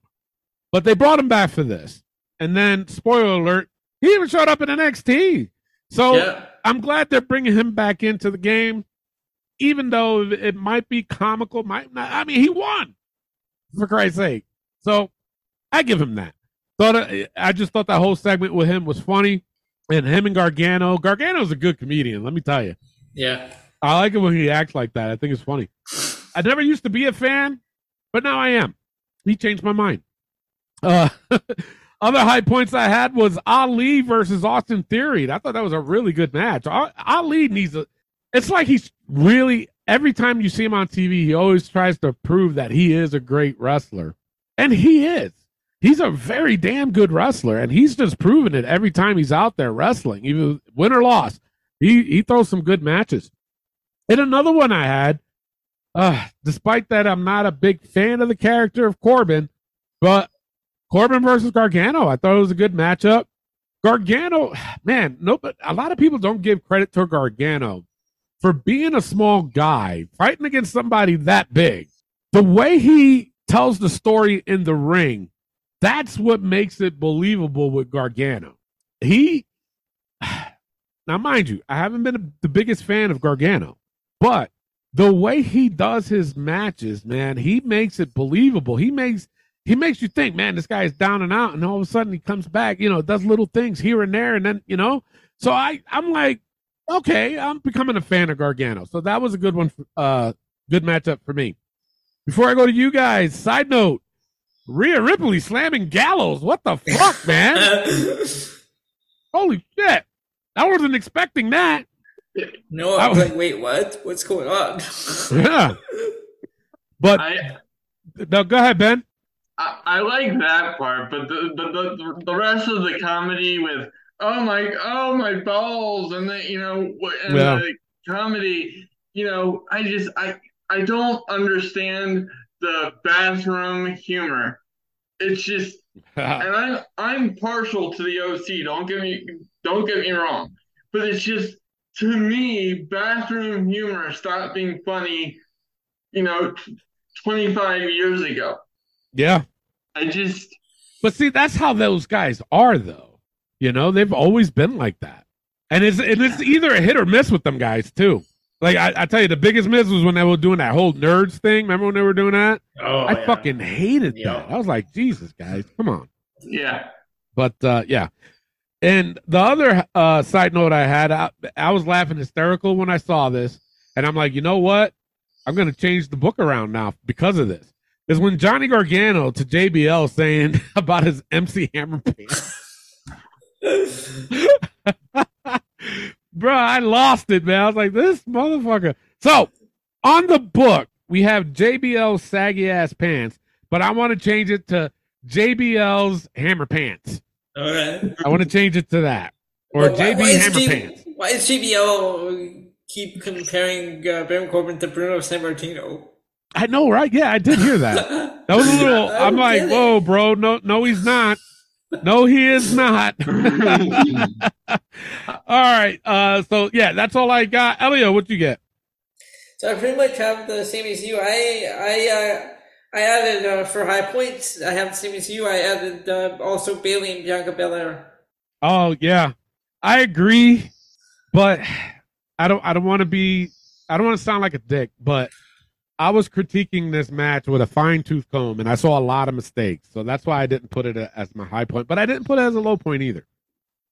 But they brought him back for this. And then spoiler alert, he even showed up in NXT. So Yeah. I'm glad they're bringing him back into the game even though it might be comical, might not. I mean, he won for Christ's sake. So I give him that. Thought I just thought that whole segment with him was funny, and him and Gargano. Gargano's a good comedian. Let me tell you. Yeah. I like it when he acts like that. I think it's funny. I never used to be a fan, but now I am. He changed my mind. Uh, other high points I had was Ali versus Austin Theory. I thought that was a really good match. Ali needs a. It's like he's really every time you see him on TV, he always tries to prove that he is a great wrestler, and he is. He's a very damn good wrestler, and he's just proven it every time he's out there wrestling, even win or loss. He he throws some good matches. And another one I had, uh, despite that I'm not a big fan of the character of Corbin, but Corbin versus Gargano, I thought it was a good matchup. Gargano, man, no, but a lot of people don't give credit to Gargano for being a small guy fighting against somebody that big. The way he tells the story in the ring, that's what makes it believable with Gargano. He, now mind you, I haven't been the biggest fan of Gargano, but the way he does his matches, man, he makes it believable. He makes he makes you think, man, this guy is down and out, and all of a sudden he comes back, you know, does little things here and there, and then you know. So I I'm like, okay, I'm becoming a fan of Gargano. So that was a good one, for, uh, good matchup for me. Before I go to you guys, side note, Rhea Ripley slamming Gallows. What the fuck, man? Holy shit! I wasn't expecting that. No, I I'm was- like, wait, what? What's going on? Yeah, but I, no, go ahead, Ben. I I like that part, but the, the the the rest of the comedy with oh my oh my balls and the you know and Yeah. the comedy, you know, I just I I don't understand the bathroom humor. It's just and I'm I'm partial to the OC. Don't get me don't get me wrong, but it's just to me bathroom humor stopped being funny, you know, 25 years ago. Yeah, I just but see, that's how those guys are, though. You know, they've always been like that, and it's and it's either a hit or miss with them guys too. Like I, I tell you, the biggest miss was when they were doing that whole nerds thing. Remember when they were doing that? Oh, I yeah. fucking hated Yeah. that. I was like, Jesus, guys, come on. yeah. But uh, yeah. And the other uh, side note I had, I, I was laughing hysterical when I saw this, and I'm like, you know what? I'm going to change the book around now because of this. Is when Johnny Gargano to JBL saying about his MC Hammer pants. Bro, I lost it, man. I was like, this motherfucker. So on the book, we have JBL's saggy ass pants, but I want to change it to JBL's hammer pants. All right. I want to change it to that. Or But why- JB why Hammer J- Pants. Why is JBL keep comparing uh, Baron Corbin to Bruno Sammartino? I know, right? Yeah, I did hear that. That was a little. I I'm like, get whoa, bro. No, no, he's not. No, he is not. all right. Uh, so yeah, that's all I got. Elio, what you get? So I pretty much have the same as you. I I uh, I added uh, for high points. I have the same as you. I added uh, also Bayley and Bianca Belair. Oh yeah, I agree, but I don't. I don't want to be. I don't want to sound like a dick, but I was critiquing this match with a fine tooth comb, and I saw a lot of mistakes. So that's why I didn't put it as my high point, but I didn't put it as a low point either.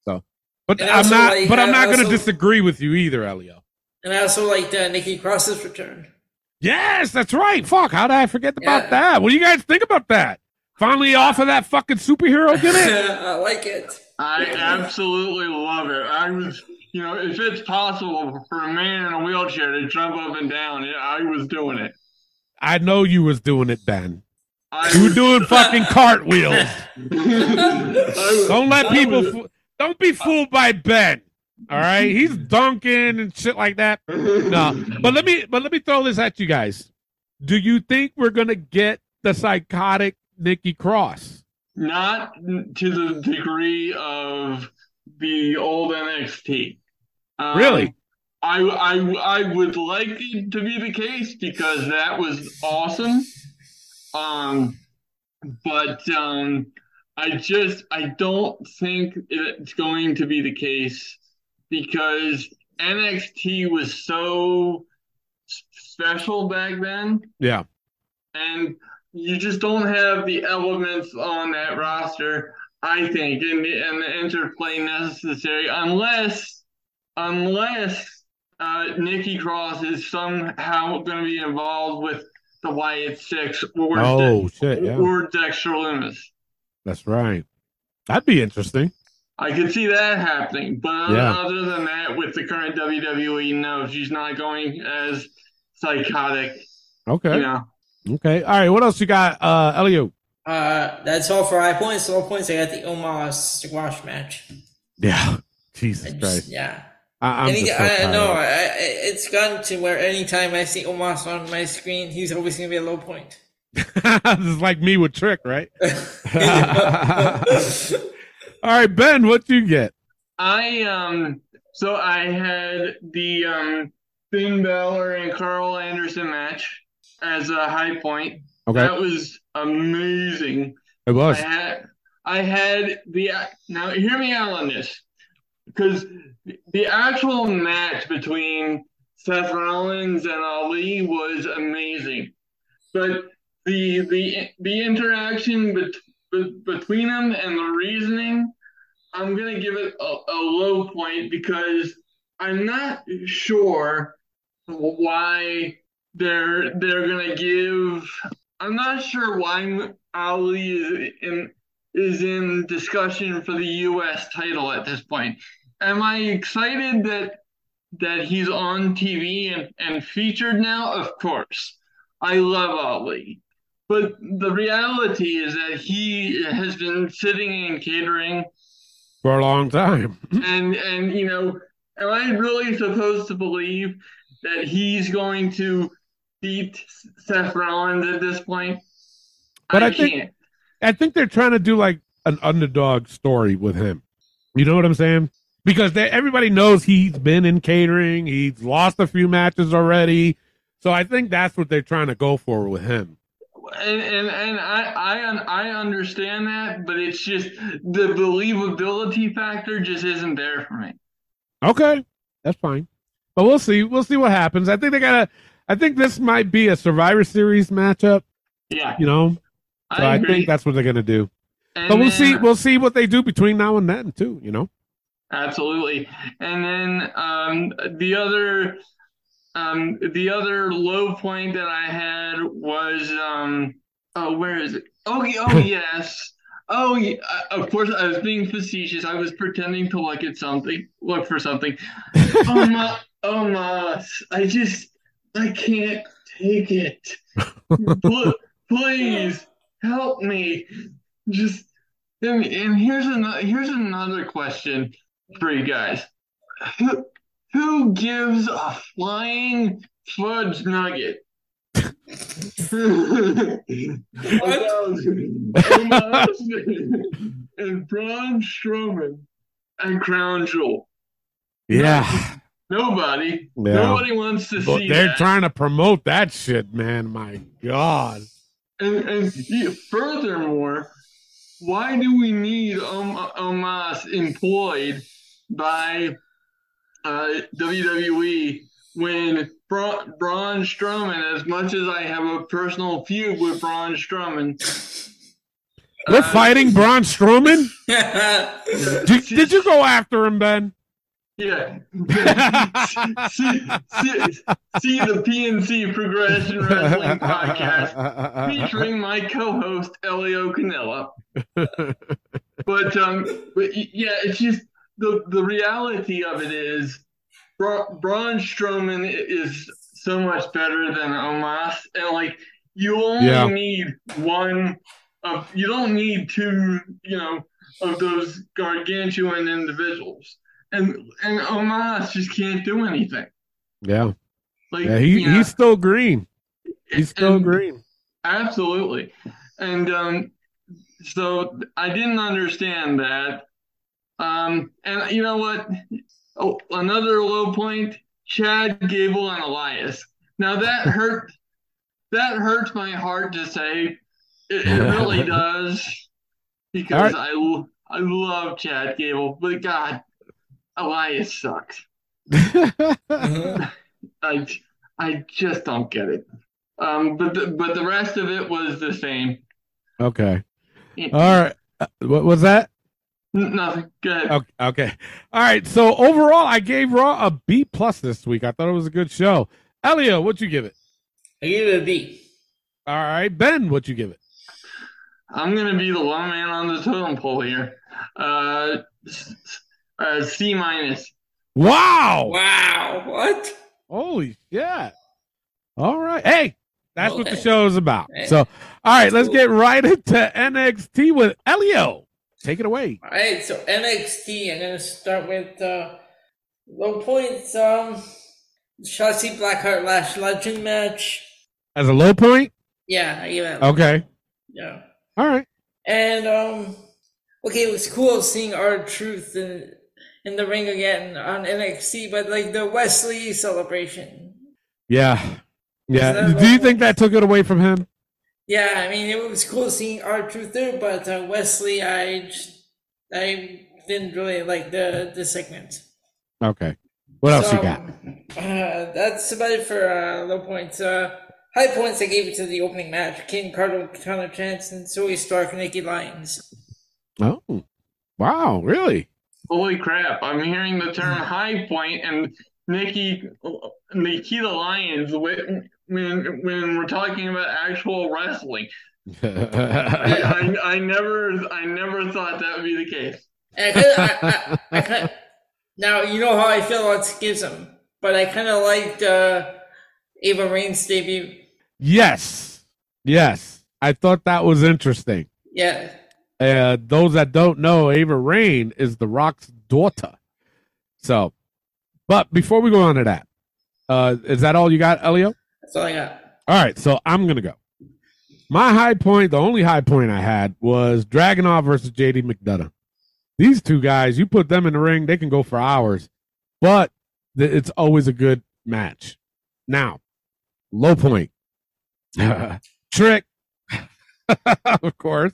So, but And I'm not. like, but I'm not going to disagree with you either, Elio. And I also liked uh, Nikki Cross's return. Yes, that's right. Fuck, how did I forget about Yeah. that? What do you guys think about that? Finally off of that fucking superhero gimmick? I like it. I absolutely love it. I was, you know, if it's possible for a man in a wheelchair to jump up and down, I was doing it. I know you was doing it, Ben. I You were was- doing fucking cartwheels. Was- Don't let people. was- Fo- don't be fooled by Ben. All right, he's dunking and shit like that. No, but let me. But let me throw this at you guys. Do you think we're gonna get the psychotic Nikki Cross? Not to the degree of the old NXT. Um, Really? I, I I would like it to be the case because that was awesome. Um, but um, I just I don't think it's going to be the case because NXT was so special back then Yeah. and you just don't have the elements on that roster, I think, and the, and the interplay necessary unless unless uh, Nikki Cross is somehow going to be involved with the Wyatt Six or Oh shit. Yeah. or Dexter Lumis. That's right. That'd be interesting. I could see that happening, but Yeah. other than that, with the current WWE, no, she's not going as psychotic. Okay. You know, Okay. All right. What else you got, uh, Elio? Uh, that's all for high points. Low points. I got the Omos squash match. Yeah. Jesus just- Christ. yeah. I, I'm just so I tired. know I, I, it's gotten to where anytime I see Omos on my screen, he's always going to be a low point. this is like me with Trick, right? All right, Ben, what you get? I um so I had the um Finn Balor and Karl Anderson match as a high point. Okay. That was amazing. It was. I had I had the now hear me out on this because the actual match between Seth Rollins and Ali was amazing, but the the the interaction bet, be- between them and the reasoning, I'm gonna give it a, a low point because I'm not sure why they're they're gonna give. I'm not sure why Ali is in is in discussion for the U.S. title at this point. Am I excited that that he's on TV and, and featured now? Of course, I love Ali, but the reality is that he has been sitting in catering For a long time. and and you know, am I really supposed to believe that he's going to beat Seth Rollins at this point? But I, I think can't. I think they're trying to do like an underdog story with him. You know what I'm saying? Because they, everybody knows he's been in catering. He's lost a few matches already. So I think that's what they're trying to go for with him. And and, and I, I I understand that, but it's just the believability factor just isn't there for me. Okay, that's fine. But we'll see. We'll see what happens. I think they gotta. I think this might be a Survivor Series matchup. Yeah, You know, so I I, think that's what they're gonna do. And But we'll then- see. We'll see what they do between now and then too. You know. Absolutely. And then um, the other um, the other low point that I had was um, oh where is it? Oh oh yes. Oh yeah. uh, Of course I was being facetious. I was pretending to look at something, look for something. oh my oh my I just I can't take it. Pl- Please help me. Just and, and here's another here's another question for you guys. Who who gives a flying fudge nugget? and Braun Strowman and Crown Jewel. Yeah. Nobody. Yeah. Nobody wants to But see they're that. trying to promote that shit, man. My God. And, and yeah, furthermore, why do we need Om- Omos employed by uh, WWE when Bra- Braun Strowman, as much as I have a personal feud with Braun Strowman, We're uh, fighting Braun Strowman. Did, did you go after him, Ben? Yeah. see, see, see the PNC Progression Wrestling Podcast featuring my co-host Elio Canella. But um, but yeah, it's just the the reality of it is, Bra- Braun Strowman is so much better than Omos, and like you only Yeah. need one of you don't need two, you know, of those gargantuan individuals, and and Omos just can't do anything. Yeah. Like Yeah, he, you know, he's still green. He's still green. Absolutely. And um, so I didn't understand that. Um, and you know what? Oh, another low point: Chad Gable and Elias. Now that hurt. that hurts my heart to say. It, it really does, because All I I love Chad Gable, but God, Elias sucks. I I just don't get it. Um, but the, but the rest of it was the same. okay. All right. Uh, What was that? N- Nothing. Good. Okay. okay. All right. So overall, I gave Raw a B plus this week. I thought it was a good show. Elio, what'd you give it? I gave it a B. All right. Ben, what'd you give it? I'm gonna be the low man on the totem pole here. Uh, s- s- uh C minus. Wow. Wow. What? Holy shit. All right. Hey, that's what the show is about. Hey. So, all right, let's Cool. get right into NXT with Elio. Take it away. All right. So NXT. I'm gonna start with uh, low points. Um, Shotzi Blackheart Lash Legend match. As a low point? Yeah, I give it. Okay. Yeah. All right. And um, okay, it was cool seeing R-Truth in in the ring again on NXT, but like the Wes Lee celebration. Yeah. Yeah. Do you think that took it away from him? Yeah, I mean it was cool seeing R-Truth there, but uh, Wes Lee, I I didn't really like the the segment. Okay. What else So, you got? Uh, that's about it for uh, low points. Uh, high points I gave it to the opening match: Kayden Carter, Katana Chance, and Zoey Stark, and Nikki Lyons. Oh. Wow, really? Holy crap! I'm hearing the term high point and Nikki Nikkita Lyons when when when we're talking about actual wrestling. I, I, I never I never thought that would be the case. I I, I, I now you know how I feel about Schism, but I kind of liked uh, Ava Raine's debut. yes. Yes. I thought that was interesting. Yeah, Uh, those that don't know, Ava Raine is The Rock's daughter. So, but before we go on to that, uh, is that all you got, Elio? that's all I got. All right, so I'm gonna go. My high point, the only high point I had was Dragunov versus JD McDonagh. These two guys, you put them in the ring, they can go for hours, but th- it's always a good match. Now, low point, Trick, of course,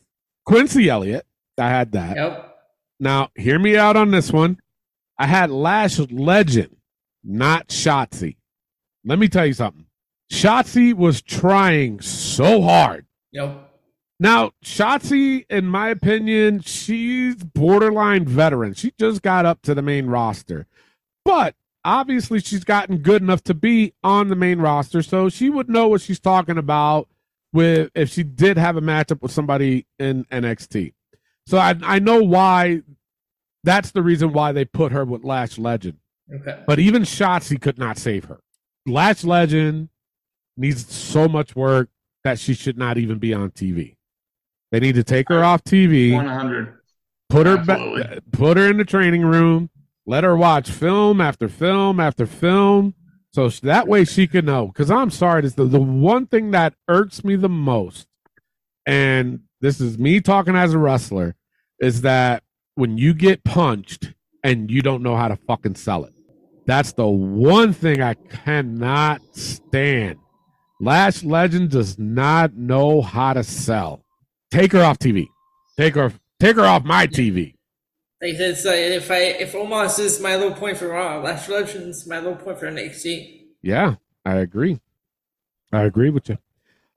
Quincy Elliott. I had that. Yep. Now, hear me out on this one. I had Lash Legend, not Shotzi. Let me tell you something. Shotzi was trying so hard. Yep. Now, Shotzi, in my opinion, she's borderline veteran. She just got up to the main roster. But obviously, she's gotten good enough to be on the main roster, so she would know what she's talking about with if she did have a matchup with somebody in NXT. So I I know why that's the reason why they put her with Lash Legend. Okay. But even Shotzi could not save her. Lash Legend needs so much work that she should not even be on TV. They need to take her off TV, 100. put her back, put her in the training room, let her watch film after film after film, so that way she can know. Because I'm sorry, this the the one thing that irks me the most, and this is me talking as a wrestler, is that when you get punched and you don't know how to fucking sell it. That's the one thing I cannot stand. Lash Legend does not know how to sell. Take her off TV. Take her. Take her off my TV. Like it's like if I if Omos is my low point for Raw, Lash Legends my low point for NXT. Yeah, I agree. I agree with you.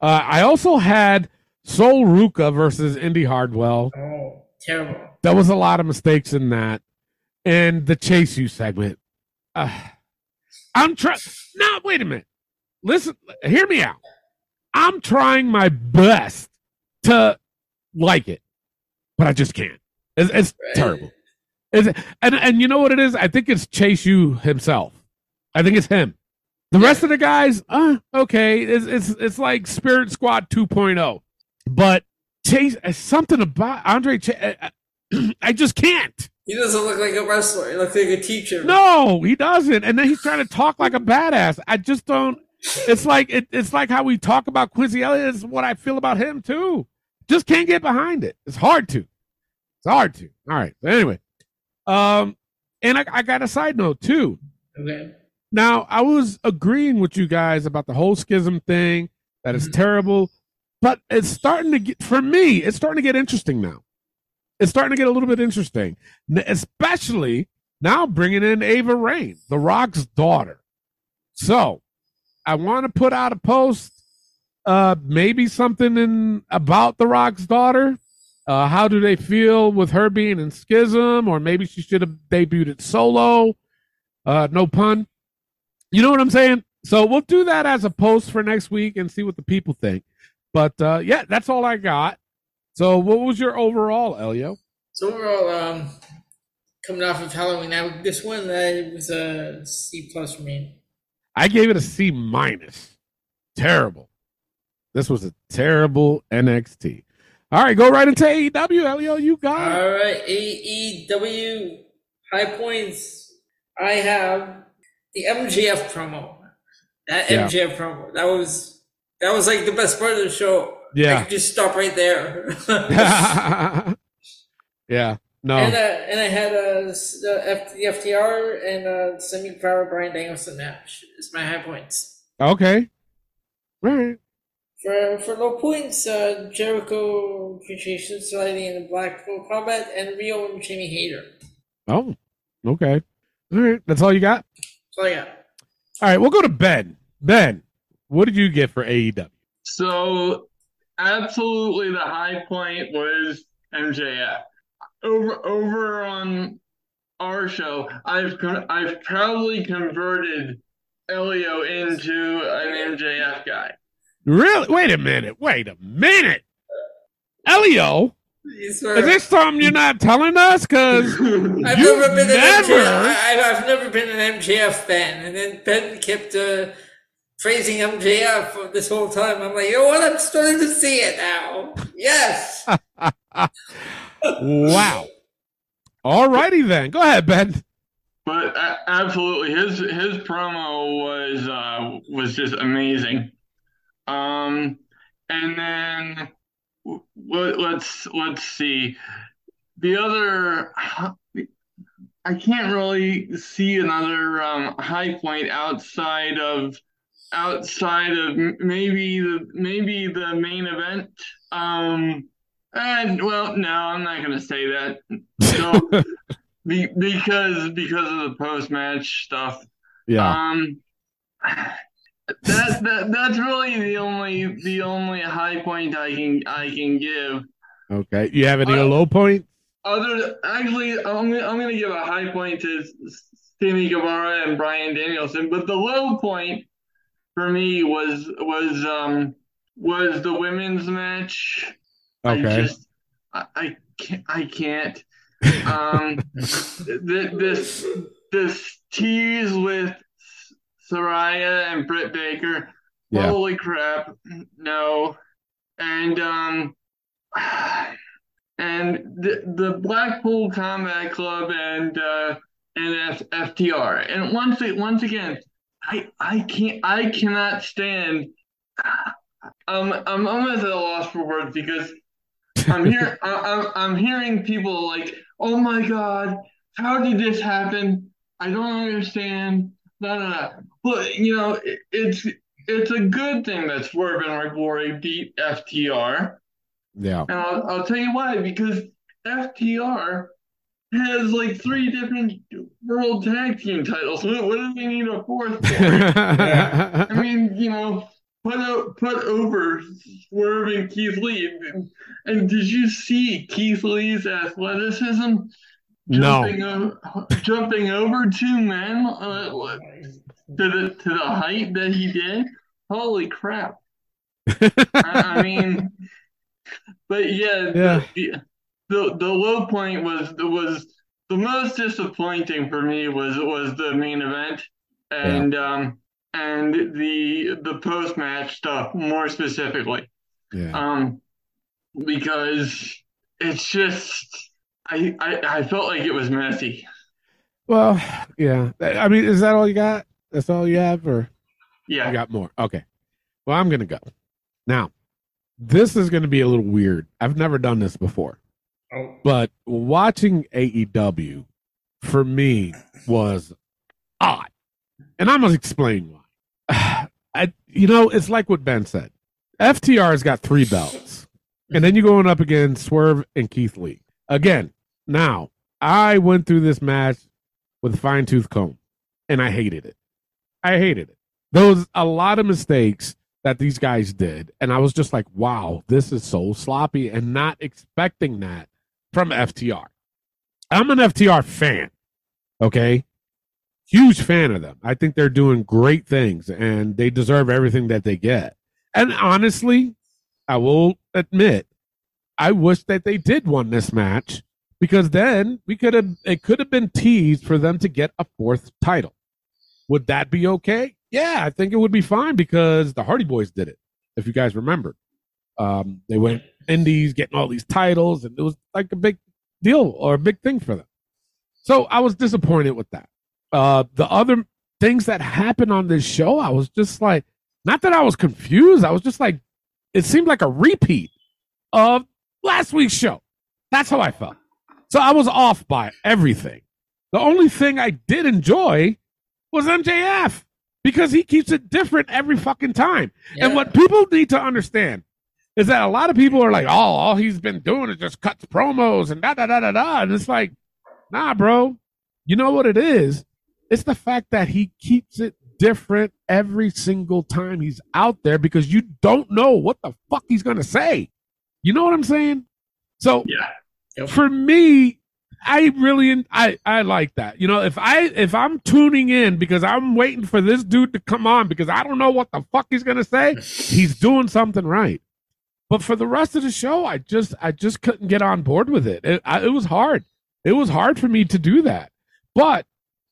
Uh, I also had Sol Ruca versus Indi Hartwell. Oh, terrible. There was a lot of mistakes in that, and the Chase U segment. Uh, I'm trying. No, wait a minute. Listen, hear me out. I'm trying my best to like it, but I just can't. It's, it's terrible. It's, and and you know what it is? I think it's Chase U himself. I think it's him. The rest of the guys, uh, okay, it's it's it's like Spirit Squad 2.0, but Chase uh, something about Andre. Chase, I, I just can't. He doesn't look like a wrestler. He looks like a teacher. No, he doesn't. And then he's trying to talk like a badass. I just don't. It's like it, it's like how we talk about Quincy Elliott. Is what I feel about him too. Just can't get behind it. It's hard to. It's hard to. All right. So anyway, um, and I, I got a side note too. Okay. Now, I was agreeing with you guys about the whole schism thing, that is terrible, but it's starting to get, for me, it's starting to get interesting now. It's starting to get a little bit interesting, especially now bringing in Ava Raine, The Rock's daughter. So I want to put out a post, uh, maybe something in about The Rock's daughter. Uh, how do they feel with her being in schism, or maybe she should have debuted it solo? Uh, no pun. You know what I'm saying? So we'll do that as a post for next week and see what the people think. But uh, yeah, that's all I got. So what was your overall, Elio? So overall, um, coming off of Halloween, now this one uh, was a C plus for me. I gave it a C minus. Terrible. This was a terrible NXT. All right, go right into AEW, Elio. You got it. All right, AEW high points. I have the MJF promo. That Yeah. MJF promo. That was that was like the best part of the show. Yeah. I could just stop right there. yeah. No. And uh, and I had uh, s- the, FTR and uh, Sammy Guevara Bryan Danielson match. Is my high points. okay. All right. For for low points, uh, Jericho Appreciation Society and the Blackpool Combat and Rio and Jamie Hayter. Oh, okay. All right. That's all you got? So yeah. All right. We'll go to Ben. Ben, what did you get for AEW? So, absolutely, the high point was MJF. Over over on our show, I've I've probably converted Elio into an MJF guy. Really? Wait a minute. Wait a minute. Elio, He's is this something you're not telling us? Because I've you've never been an never. MJF. I, I've never been an MJF fan, and then Ben kept uh, praising MJF this whole time. I'm like, you know what? I'm starting to see it now. Yes. wow. All righty then. Go ahead, Ben. But a- absolutely, his his promo was uh, was just amazing. Um, and then w- let's let's see the other. I can't really see another um, high point outside of outside of maybe the maybe the main event. Um, and well, no, I'm not gonna say that. So. Be, because because of the post match stuff. Yeah. Um, that, that that's really the only the only high point I can I can give. Okay. You have any Uh, low points? Other actually, I'm I'm gonna give a high point to Sammy Guevara and Bryan Danielson, but the low point for me was was um was the women's match. I Okay. just I, I can't I can't. Um, th- this this tease with Saraya and Britt Baker. Yeah. Holy crap! No, and um, and the the Blackpool Combat Club and uh and F- FTR. And once once again, I I can't I cannot stand. Um, I'm almost at a loss for words because I'm here. I- I'm I'm hearing people like, "Oh my God, how did this happen? I don't understand." No, no, no. But you know, it, it's it's a good thing that Swerve and Rick Glory beat FTR. Yeah. And I'll, I'll tell you why, because FTR has like three different world tag team titles. What, what do they need a fourth for? I mean, you know, put o- put over Swerve and Keith Lee. And, and did you see Keith Lee's athleticism? No. Jumping, o- jumping over two men uh, to the to the height that he did. Holy crap! I, I mean, but yeah, Yeah. The, the the low point was was the most disappointing for me was was the main event and um and the the post match stuff more specifically Yeah. um because it's just I, I I felt like it was messy. Well, yeah. I mean, is that all you got? That's all you have, or Yeah. you got more? Okay. Well, I'm gonna go. Now, this is gonna be a little weird. I've never done this before, Oh, but watching AEW for me was odd, and I'm gonna explain why. I, you know, it's like what Ben said. FTR's got three belts, and then you're going up against Swerve and Keith Lee again. Now, I went through this match with fine tooth comb, and I hated it. I hated it. There was a lot of mistakes that these guys did, and I was just like, "Wow, this is so sloppy," and not expecting that from FTR. I'm an FTR fan, okay? Huge fan of them. I think they're doing great things, and they deserve everything that they get. And honestly, I will admit, I wish that they did won this match because then we could have it could have been teased for them to get a fourth title. Would that be okay? Yeah, I think it would be fine because the Hardy Boys did it. If you guys remember, um, they went indies, getting all these titles, and it was like a big deal or a big thing for them. So I was disappointed with that. Uh, the other things that happened on this show, I was just like, not that I was confused. I was just like, it seemed like a repeat of last week's show. That's how I felt. So I was off by everything. The only thing I did enjoy was MJF because he keeps it different every fucking time. And what people need to understand is that a lot of people are like, oh, all he's been doing is just cuts promos and da da da da da. And it's like, nah, bro. You know what it is? It's the fact that he keeps it different every single time he's out there because you don't know what the fuck he's gonna say. You know what I'm saying? So Yeah. for me, I really I I like that. You know, if I if I'm tuning in because I'm waiting for this dude to come on because I don't know what the fuck he's gonna say, he's doing something right. But for the rest of the show, I just I just couldn't get on board with it. It, I, it was hard. It was hard for me to do that. But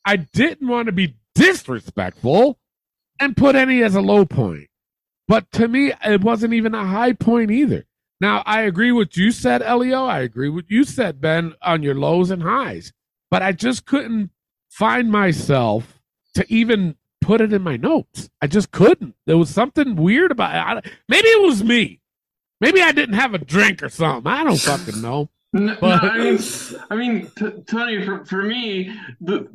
I didn't want to be disrespectful and put any as a low point. But to me, it wasn't even a high point either. Now, I agree with you said, Elio. I agree with you said, Ben, on your lows and highs. But I just couldn't find myself to even put it in my notes. I just couldn't. There was something weird about it. I, maybe it was me. Maybe I didn't have a drink or something. I don't fucking know. No, no, I mean, I mean, t- Tony, for, for me, the,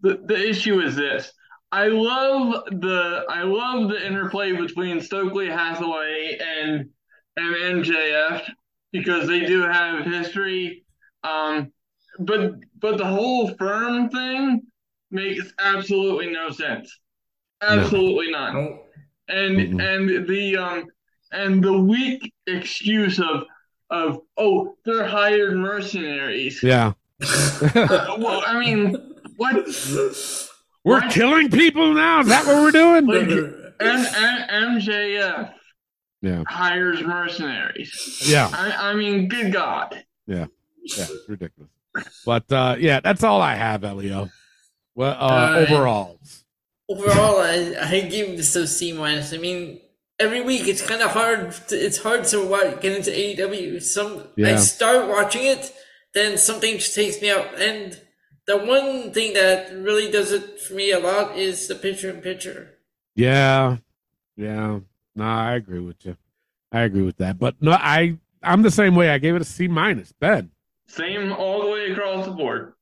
the the issue is this. I love the I love the interplay between Stokely Hathaway and and MJF because they do have history. Um, but but the whole firm thing makes absolutely no sense. Absolutely not no. and Mm-mm. and the um and the weak excuse of of oh they're hired mercenaries. Yeah. Well, I mean, what? We're What? killing people now. Is that what we're doing? Like M- M- MJF Yeah. hires mercenaries. Yeah. I, I mean, good God. Yeah, it's ridiculous. But uh yeah, that's all I have, Elio. Well, uh, Uh, overalls. Overall, I, I give this a C minus. I mean, every week it's kind of hard. To, it's hard to wa get into AEW. Some I start watching it, then something just takes me out. And the one thing that really does it for me a lot is the picture in picture. Yeah, yeah. No, I agree with you. I agree with that. But no, I I'm the same way. I gave it a C minus. Ben. Same all the way across the board.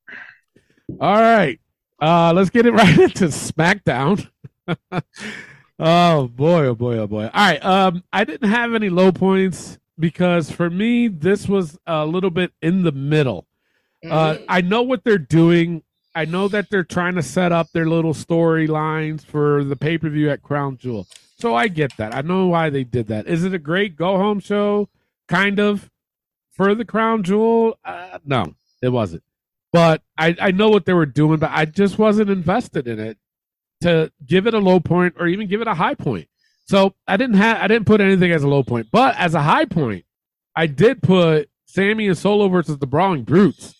All right. Uh let's get it right into SmackDown. Oh boy, oh boy, oh boy. All right. Um, I didn't have any low points because for me, this was a little bit in the middle. Uh, Mhm. I know what they're doing. I know that they're trying to set up their little storylines for the pay per view at Crown Jewel. So I get that. I know why they did that. Is it a great go home show? Kind of. For the Crown Jewel? Uh, no, it wasn't. But I, I know what they were doing, but I just wasn't invested in it to give it a low point or even give it a high point. So I didn't have I didn't put anything as a low point, but as a high point, I did put Sammy and Solo versus the Brawling Brutes.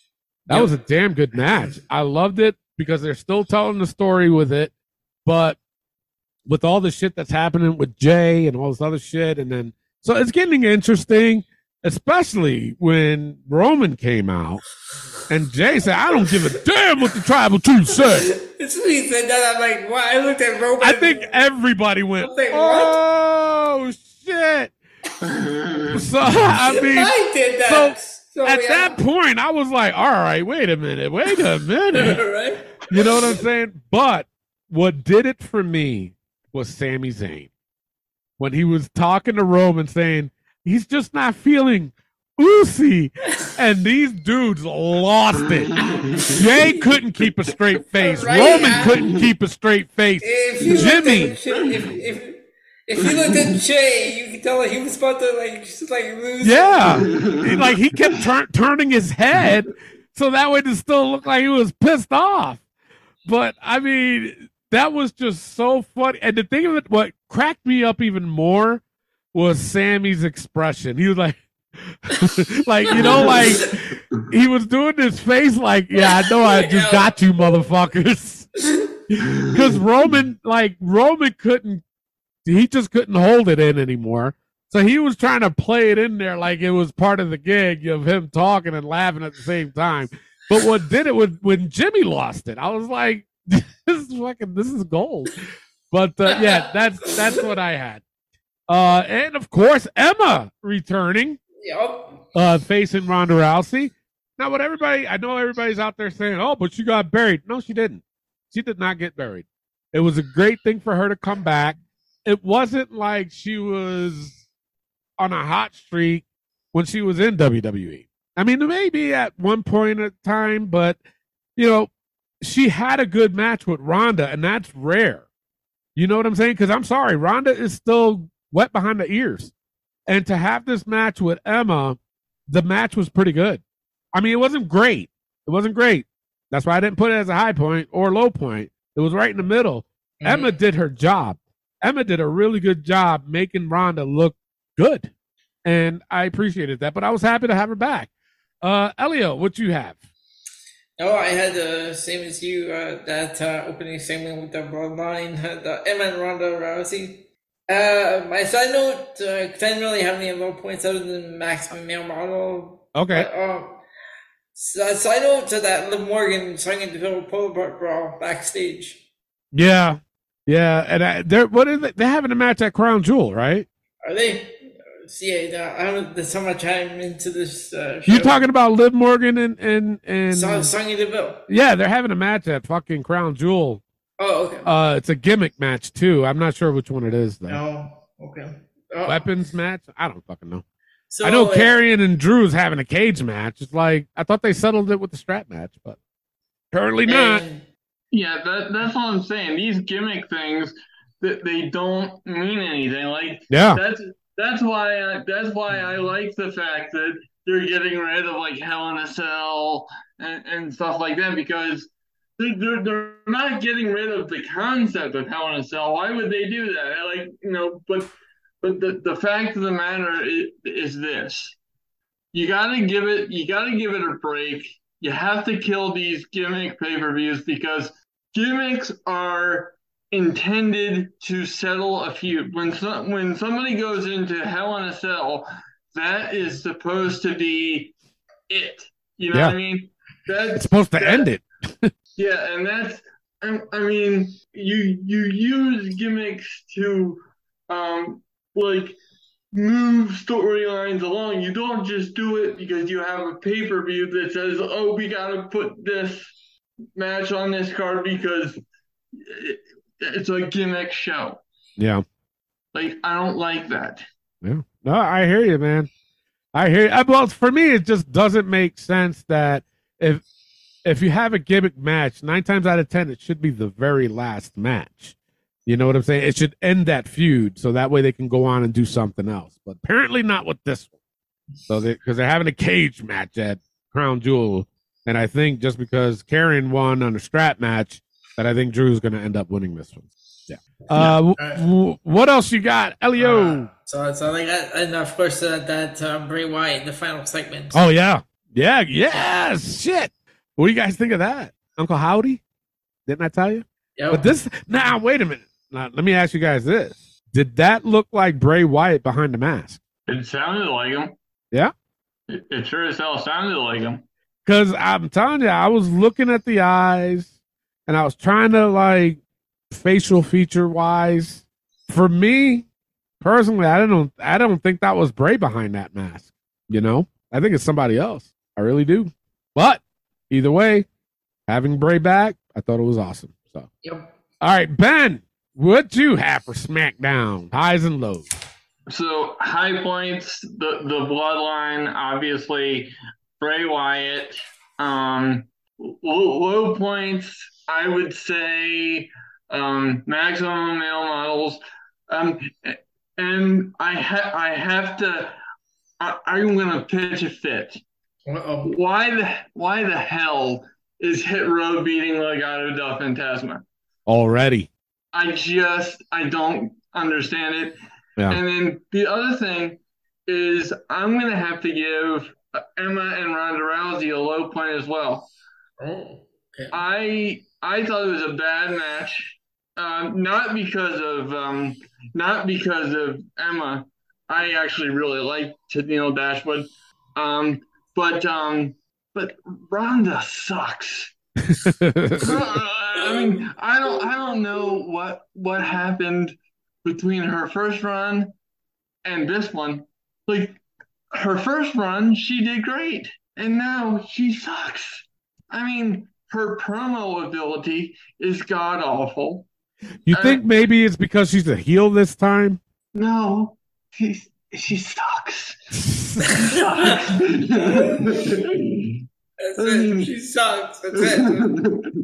That Yep. was a damn good match. I loved it because they're still telling the story with it, but with all the shit that's happening with Jay and all this other shit, and then so it's getting interesting, especially when Roman came out and Jay said, "I don't give a damn what the tribal chief said." As soon as he said that, I'm like, wow, I looked at Roman. I think everybody went, like, "Oh shit!" So I mean, I did that. So, at yeah. that point, I was like, "All right, wait a minute, wait a minute." right? You know what I'm saying? But what did it for me was Sami Zayn when he was talking to Roman, saying he's just not feeling oozy, and these dudes lost it. Jay couldn't keep a straight face. Right, Roman couldn't keep a straight face. If you Jimmy. at, if, if, if you looked at Jay, you could tell he was about to like just like lose. Yeah, like he kept tur- turning his head so that way to still look like he was pissed off. But I mean, that was just so funny. And the thing of it, what cracked me up even more was Sami's expression. He was like, like you know, like he was doing this face, like, yeah, I know, I just got you, motherfuckers. Because Roman, like Roman, couldn't he just couldn't hold it in anymore. So he was trying to play it in there like it was part of the gig of him talking and laughing at the same time. But what did it when when Jimmy lost it? I was like, this is fucking this is gold. But uh, yeah, that's that's what I had. Uh, and of course Emma returning, Yup. uh, facing Ronda Rousey. Now, what everybody I know everybody's out there saying, "Oh, but she got buried." No, she didn't. She did not get buried. It was a great thing for her to come back. It wasn't like she was on a hot streak when she was in WWE. I mean, maybe at one point in time, but you know, she had a good match with Ronda, and that's rare. You know what I'm saying? Because I'm sorry, Ronda is still wet behind the ears, and to have this match with Emma, the match was pretty good. I mean, it wasn't great. It wasn't great. That's why I didn't put it as a high point or low point. It was right in the middle. Emma did her job. Emma did a really good job making Ronda look good. And I appreciated that. But I was happy to have her back. Uh Elio, what you have? No, I had the same as you. Uh, that uh, opening segment with the bloodline, uh, the Emma and Ronda Rousey. Uh, my side note, uh, 'cause I didn't really have any low points other than maximum male model. Okay. But, um, so, side note to that Liv Morgan sung into the pole brawl backstage. Yeah. Yeah. And I, they're what is it? They're having a match at Crown Jewel, right? Are they? See, uh, I don't. There's so much I'm into this. Uh, show. You talking about Liv Morgan and and and Song, Sonya Deville. Yeah, they're having a match at fucking Crown Jewel. Oh, okay. Uh it's a gimmick match too. I'm not sure which one it is though. No, okay. Oh. Weapons match? I don't fucking know. So, I know uh, Karrion and Drew's having a cage match. It's like I thought they settled it with the strap match, but apparently not. Yeah, that, that's what I'm saying. These gimmick things that they don't mean anything. Like Yeah. that's that's why I, that's why I like the fact that they're getting rid of like Hell in a Cell and, and stuff like that because they're, they're they're not getting rid of the concept of Hell in a Cell. Why would they do that? Like you know, but but the, the fact of the matter is, is this: you gotta give it you gotta give it a break. You have to kill these gimmick pay per views because gimmicks are intended to settle a feud. When some, when somebody goes into Hell in a Cell, that is supposed to be it. You know what I mean? That's It's supposed to that- end it. yeah, and that's I, I mean, you you use gimmicks to um like move storylines along. You don't just do it because you have a pay per view that says, "Oh, we got to put this match on this card because it, it's a gimmick show." Yeah. Like I don't like that. Yeah. No, I hear you, man. I hear you. Uh, Well, for me, it just doesn't make sense that if if you have a gimmick match, nine times out of ten, it should be the very last match. You know what I'm saying? It should end that feud so that way they can go on and do something else. But apparently not with this one. So they because they're having a cage match at Crown Jewel, and I think just because Karen won on a strap match, that I think Drew's going to end up winning this one. Yeah. Uh, w- w- what else you got, Elio? Uh, so that's all I got. And of course, uh, that uh, Bray Wyatt, the final segment. Oh yeah, yeah, yes. Shit. What do you guys think of that, Uncle Howdy? Didn't I tell you? Yep. But this now, wait a minute. Now, let me ask you guys this: Did that look like Bray Wyatt behind the mask? It sounded like him. Yeah. It, it sure as hell sounded like him. Because I'm telling you, I was looking at the eyes, and I was trying to like facial feature wise. For me personally, I don't, I don't think that was Bray behind that mask. You know, I think it's somebody else. I really do. But either way, having Bray back, I thought it was awesome. So, Yep. all right, Ben, what do you have for SmackDown? Highs and lows. So high points, the the bloodline, obviously, Bray Wyatt. Um, low, low points, I would say, um, maximum male models. Um, and I ha- I have to. I, I'm gonna pitch a fit. Uh-oh. Why the why the hell is Hit Row beating Legado del Fantasma? Already. I just I don't understand it. Yeah. And then the other thing is I'm gonna have to give Emma and Ronda Rousey a low point as well. Oh. Okay. I I thought it was a bad match, um, not because of um, not because of Emma. I actually really liked Tenille Dashwood, um, but um, but Ronda sucks. I mean, I don't I don't know what what happened between her first run and this one. Like her first run, she did great, and now she sucks. I mean, her promo ability is god awful. You Uh, think maybe it's because she's a heel this time? No, she she sucks. That's it. She sucks. That's it.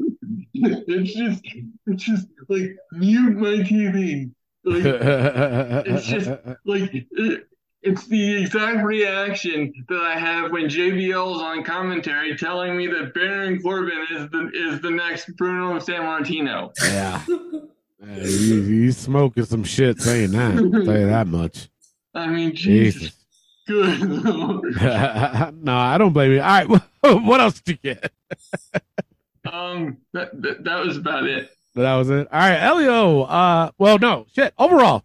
it's just it's just like mute my TV. Like it's just like it, it's the exact reaction that I have when JBL is on commentary telling me that Baron Corbin is the is the next Bruno Sammartino. Yeah. Yeah, you, you smoking some shit saying that. I'll tell you that much. I mean, Jesus, Jesus. good lord. no, I don't blame you. All right, what else did you get? Um, that, that that was about it. That was it. All right, Elio. Uh, well, no shit. Overall,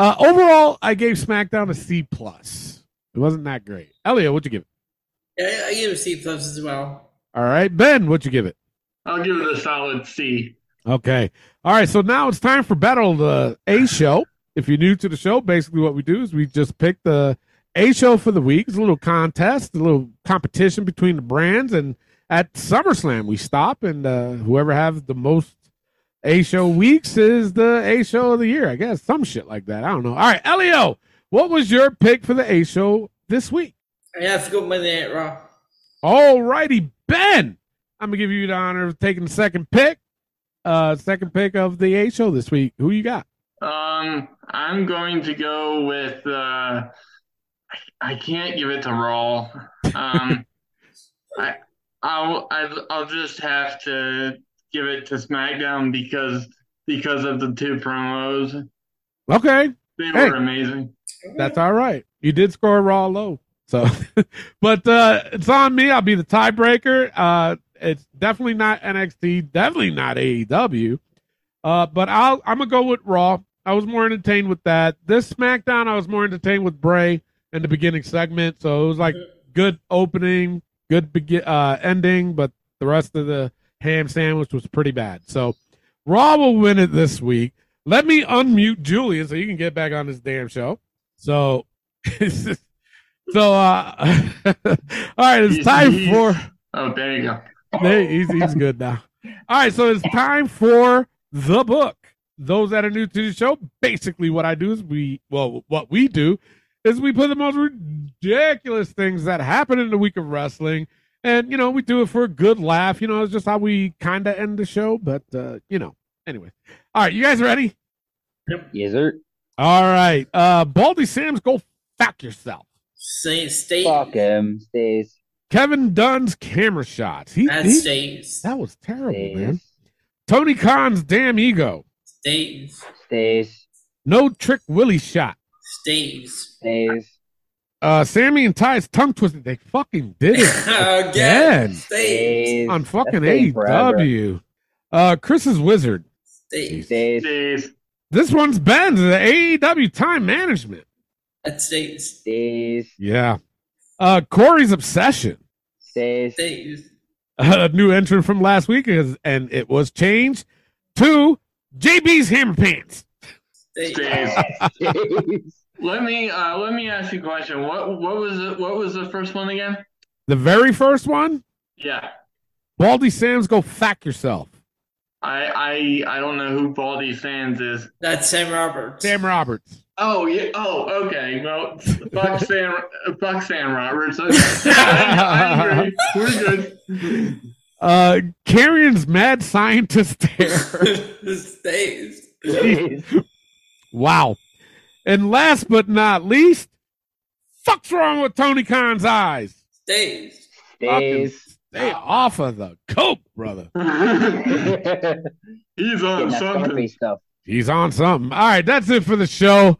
uh, overall, I gave SmackDown a C plus. It wasn't that great. Elliot, what'd you give it? Yeah, I give it C plus as well. All right, Ben, what'd you give it? I'll give it a solid C. Okay. All right. So now it's time for Battle of the A Show. If you're new to the show, basically what we do is we just pick the A Show for the week. It's a little contest, a little competition between the brands. And at SummerSlam, we stop and uh, whoever has the most A Show weeks is the A Show of the year, I guess. Some shit like that. I don't know. All right, Elio, what was your pick for the A Show this week? I have to go Monday Night Raw. All righty, Ben. I'm gonna give you the honor of taking the second pick. Uh, second pick of the A Show this week. Who you got? Um, I'm going to go with. Uh, I, I can't give it to Raw. Um, I I'll I, I'll just have to give it to SmackDown because because of the two promos. Okay, They Hey. were amazing. that's all right. You did score raw low, so but uh, it's on me. I'll be the tiebreaker. Uh, it's definitely not NXT, definitely not AEW. Uh, but I'll I'm gonna go with Raw. I was more entertained with that. This SmackDown, I was more entertained with Bray in the beginning segment. So it was like good opening, good begin uh, ending, but the rest of the ham sandwich was pretty bad. So Raw will win it this week. Let me unmute Julian so you can get back on this damn show. So, so uh, all right, it's time he's- for. Oh, there you go. Hey, he's he's good now. All right, so it's time for the book. those that are new to the show, basically what I do is we, well, what we do is we put the most ridiculous things that happen in the week of wrestling. And, you know, we do it for a good laugh. You know, it's just how we kind of end the show. But, uh, you know, anyway. All right, you guys ready? Yep. Yes, sir. All right. Uh, Baldy Sam's, go fuck yourself. Say stay. Fuck him. Stays. Kevin Dunn's camera shots. He, That he- stays. that was terrible, man. Tony Khan's damn ego. Stays. Stays. No trick Willie shot. Stays. Stays. Uh, Sammy and Ty's tongue twisted. They fucking did it Again. Again. Stays. Stays. on fucking That's. AEW. Uh, Chris's Wizard. Stays. Stays. Stays. This one's Ben's the AEW time management. That stays. Stays. Yeah. Uh, Corey's obsession. Stays. Stays. A new entrant from last week is, and it was changed to JB's Hammer Pants. Stays. Stays. Stays. Let me uh, let me ask you a question. What what was it? What was the first one again? The very first one, Yeah, Baldy Sands, go fack yourself. I I I don't know who Baldy Sands is. That's Sam Roberts. Sam Roberts. Oh yeah. Oh okay. Well, fuck Sam. Fuck Sam Roberts. Okay. I, I agree. We're good. Uh, Karrion's mad scientist hair. stays. Stays. wow. And last but not least, fuck's wrong with Tony Khan's eyes? Stays. Stays. Stay off of the coke, brother. He's on something. Stuff. He's on something. All right, that's it for the show.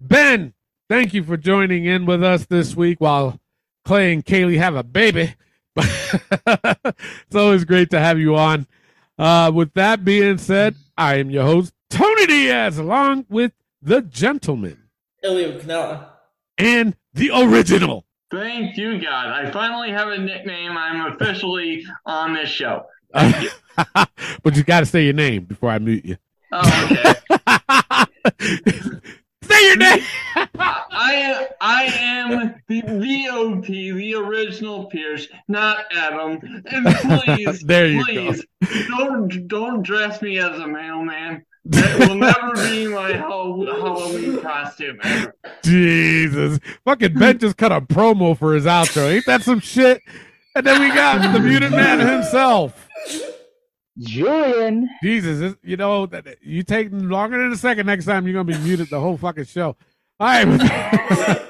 Ben, thank you for joining in with us this week while Clay and Kaylee have a baby. it's always great to have you on. Uh, with that being said, I am your host, Tony Diaz, along with the gentleman Elio Canella. and the original. Thank you, God. I finally have a nickname. I'm officially on this show. You. but you got to say your name before I mute you. Oh, okay. say your name. I I am the VOP, the original Pierce, not Adam. And please, There you please, don't don't dress me as a mailman. That will never be my Halloween costume ever. Jesus. Fucking Ben just cut a promo for his outro. Ain't that some shit? And then we got the muted man himself. Julian. Jesus, you know, that- you take longer than a second next time, you're going to be muted the whole fucking show. All right.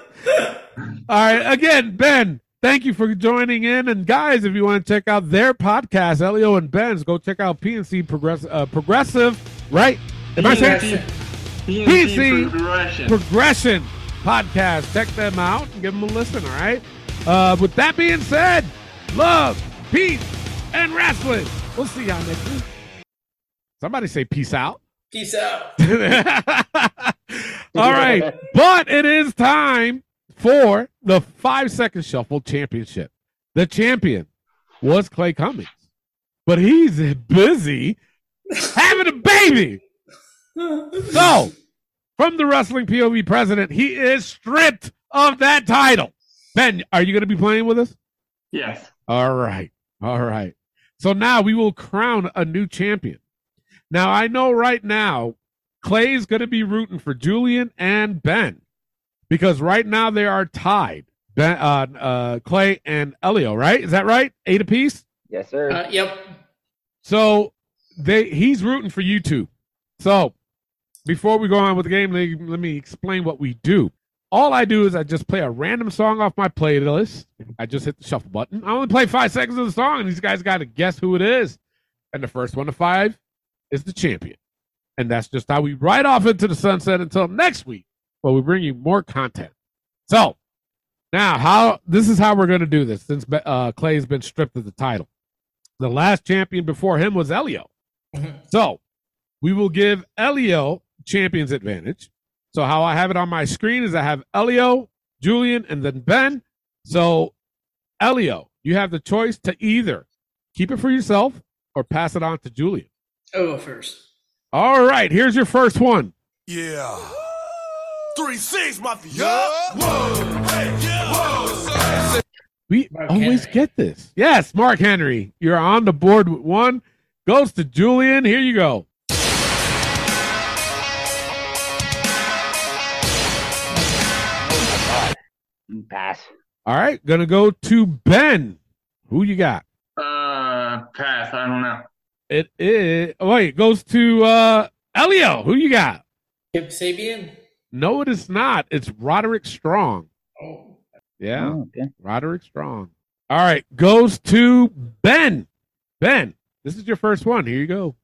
All right. Again, Ben, thank you for joining in. And guys, if you want to check out their podcast, Elio and Ben's, go check out PNC Progress- uh, Progressive, right? Am I saying? PNC PC progression. Progression podcast. Check them out and give them a listen, all right? Uh, with that being said, love, peace, and wrestling. We'll see y'all next week. Somebody say peace out. Peace out. all right. But it is time for the five second shuffle championship. The champion was Clay Cummings, but he's busy having a baby. So, from the Wrestling POV president, he is stripped of that title. Ben, are you going to be playing with us? Yes. All right. All right. So now we will crown a new champion. Now, I know right now Clay's going to be rooting for Julian and Ben because right now they are tied. Ben, uh, uh, Clay and Elio, right? Is that right? Eight apiece? Yes, sir. Uh, yep. So they he's rooting for you two. So before we go on with the game, let, let me explain what we do. All I do is I just play a random song off my playlist. I just hit the shuffle button. I only play five seconds of the song, and these guys got to guess who it is. And the first one to five is the champion. And that's just how we ride off into the sunset until next week, where we bring you more content. So now, how this is how we're going to do this since uh, Clay's been stripped of the title. The last champion before him was Elio. So we will give Elio champion's advantage. So how I have it on my screen is I have Elio, Julian, and then Ben. So Elio, you have the choice to either keep it for yourself or pass it on to Julian. I'll go first. All right, here's your first one. Yeah. Three six mafia. Whoa. Hey, yeah. Whoa. We Mark always Henry. get this. Yes, Mark Henry. You're on the board with one goes to Julian. Here you go. Mm, pass. All right, gonna go to Ben. Who you got? Uh, pass. I don't know. It is. Oh, wait, it goes to uh Elio. Who you got? Kip Sabian. No, it is not. It's Roderick Strong. Oh. Yeah. Oh, okay. Roderick Strong. All right, goes to Ben. Ben, this is your first one. Here you go.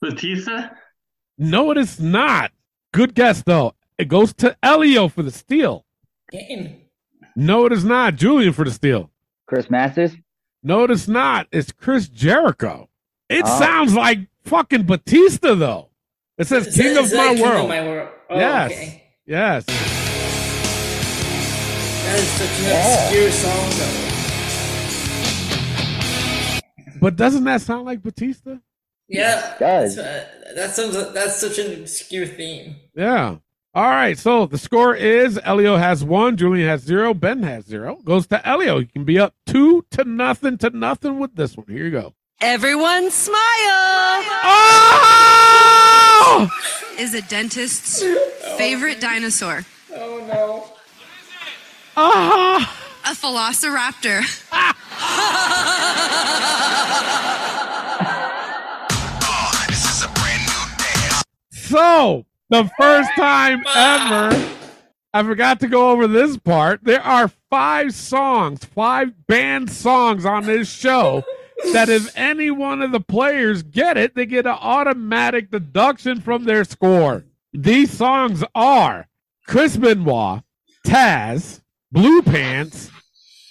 Batista. No, it is not. Good guess though. It goes to Elio for the steal. Kane. No, it is not. Julian for the steal. Chris Masters. No, it is not. It's Chris Jericho. It Oh. sounds like fucking Batista though. It says Is King that- of is that uh, My King World. Of my world. Oh, yes. Okay. Yes. That is such an obscure song, though. But doesn't that sound like Batista? Yeah, does. uh, that sounds. That's such an obscure theme. Yeah. All right. So the score is Elio has one, Julian has zero, Ben has zero. Goes to Elio. He can be up two to nothing to nothing with this one. Here you go. Everyone smile! Oh! Is a dentist's favorite dinosaur. Oh no! Ah! A velociraptor. So the first time ever, I forgot to go over this part. There are five songs, five band songs on this show. That if any one of the players get it, they get an automatic deduction from their score. These songs are Chris Benoit, Taz, Blue Pants,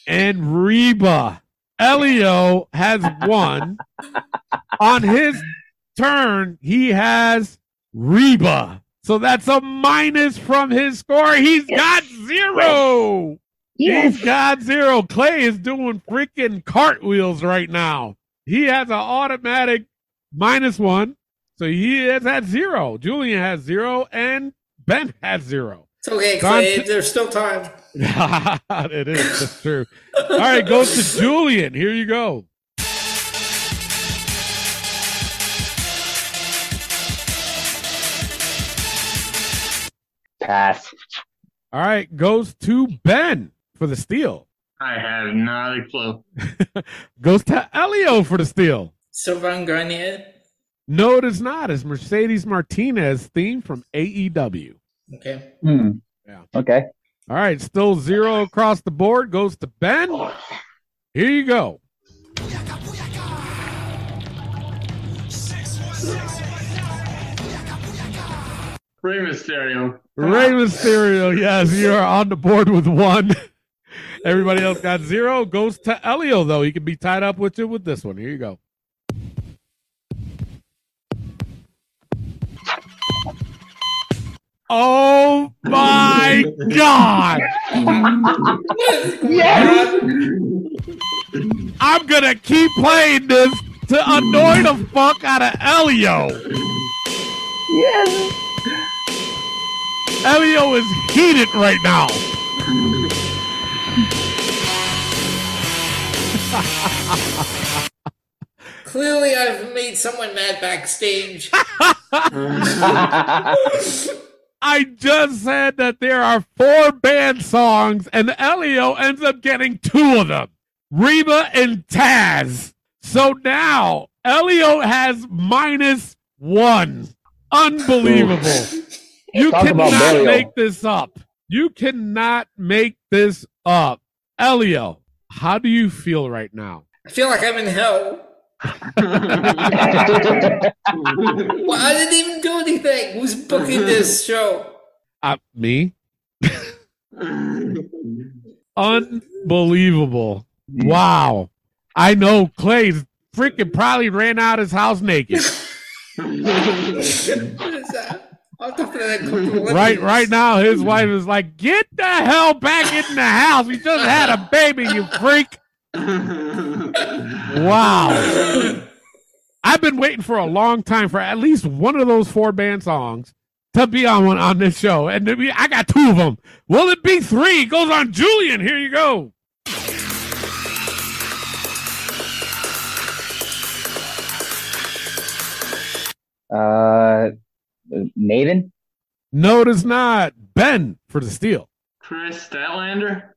and Reba. Elio has one. On his turn, he has Reba. So that's a minus from his score. He's got zero. He's got zero. Clay is doing freaking cartwheels right now. He has an automatic minus one. So he is at zero. Julian has zero and Ben has zero. It's okay, Dante- Clay. There's still time. it is. That's true. All right, goes to Julian. Here you go. Pass. All right, goes to Ben for the steal. I have not a clue. Goes to Elio for the steal. Sylvain Grenier. No, it is not. It's Mercedes Martinez theme from AEW. Okay. Hmm. Yeah. Okay. All right, still zero across the board. Goes to Ben. Here you go. Rey Mysterio. Rey Mysterio. Yes, you are on the board with one. Everybody else got zero. Goes to Elio, though. He can be tied up with you with this one. Here you go. Oh my God. Yes. I'm going to keep playing this to annoy the fuck out of Elio. Yes. Elio is heated right now. Clearly, I've made someone mad backstage. I just said that there are four band songs, and Elio ends up getting two of them Reba and Taz. So now Elio has minus one. Unbelievable. You Talk cannot make this up. You cannot make this up. Elio, how do you feel right now? I feel like I'm in hell. Well, I didn't even do anything. Who's booking this show? Uh, me? Unbelievable. Wow. I know Clay's freaking probably ran out his house naked. Right right now his wife is like, "Get the hell back in the house. We just had a baby, you freak." Wow. I've been waiting for a long time for at least one of those four band songs to be on one on this show. And be, I got two of them. Will it be three? It goes on Julian. Here you go. Uh, Maven. No, it is not. Ben for the steal. Kris Statlander.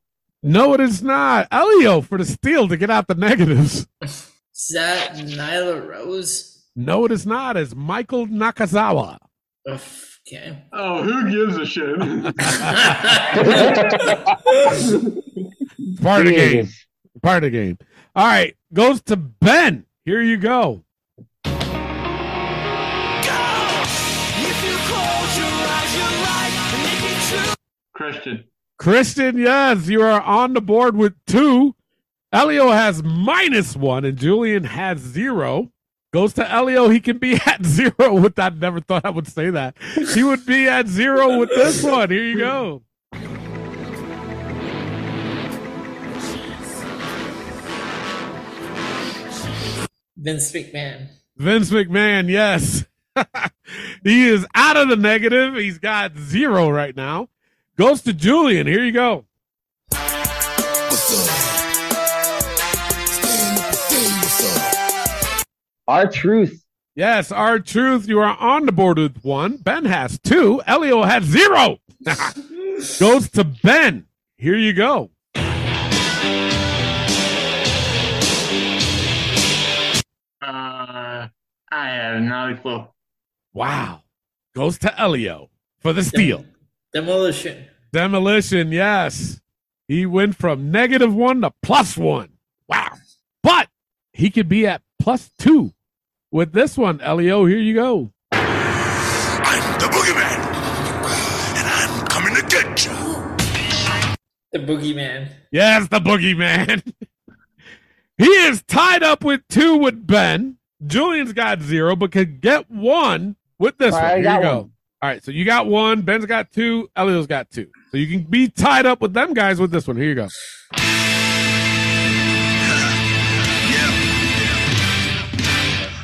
No, it is not. Elio for the steal to get out the negatives. Is that Nyla Rose? No, it is not. It's Michael Nakazawa. Okay. Oh, who gives a shit? Part of the game. Jesus. Part of the game. All right, goes to Ben. Here you go. Christian. Christian, yes, you are on the board with two. Elio has minus one, and Julian has zero. Goes to Elio. He can be at zero with that. Never thought I would say that. He would be at zero with this one. Here you go. Vince McMahon. Vince McMahon, yes. he is out of the negative. He's got zero right now. Goes to Julian. Here you go. R-Truth. Yes, R-Truth. You are on the board with one. Ben has two. Elio has zero. Goes to Ben. Here you go. Uh, I have not a clue. Wow. Goes to Elio for the steal. Demolition. Demolition, yes. He went from negative one to plus one. Wow. But he could be at plus two with this one. Elio, here you go. I'm the boogeyman, and I'm coming to get you. The Boogeyman. Yes, the boogeyman. he is tied up with two with Ben. Julian's got zero, but could get one with this All one. right, Here got you go. one. All right, so you got one. Ben's got two. Elio's got two. So you can be tied up with them guys with this one. Here you go.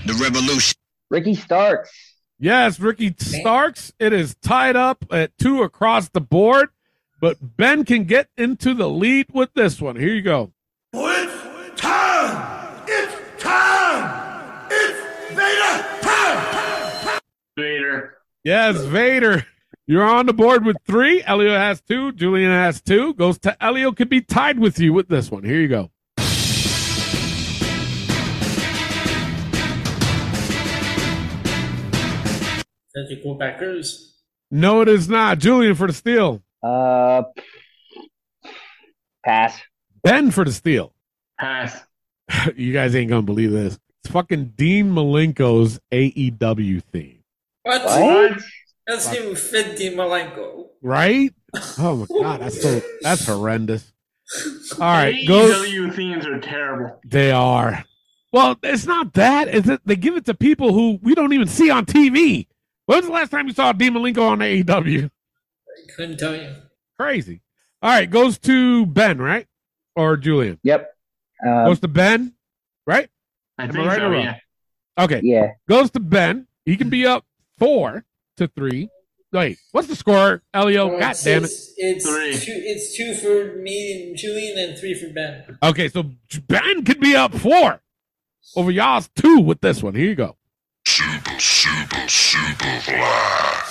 The revolution. Ricky Starks. Yes, Ricky Starks. It is tied up at two across the board, but Ben can get into the lead with this one. Here you go. Yes, Vader. You're on the board with three. Elio has two. Julian has two. Goes to Elio. Could be tied with you with this one. Here you go. That the Quebecers. No, it is not. Julian for the steal. Uh, pass. Ben for the steal. Pass. you guys ain't gonna believe this. It's fucking Dean Malenko's AEW theme, What? What? That's even fit Dean Malenko. right? Oh my god, that's so that's horrendous. All right, go. AEW themes are terrible. They are. Well, it's not that. It's that they give it to people who we don't even see on TV. When was the last time you saw Dean Malenko on AEW? I couldn't tell you. Crazy. All right, goes to Ben, right? Or Julian? Yep. Uh, Goes to Ben, right? I Am I right so, or wrong? yeah. Okay. yeah. Goes to Ben. He can be up four to three. Wait, what's the score, Elio? Well, God it's, damn it. It's, it's Three. two. It's two for me and Julian, and three for Ben. Okay, so Ben could be up four over y'all's two with this one. Here you go. Super, super, super fly.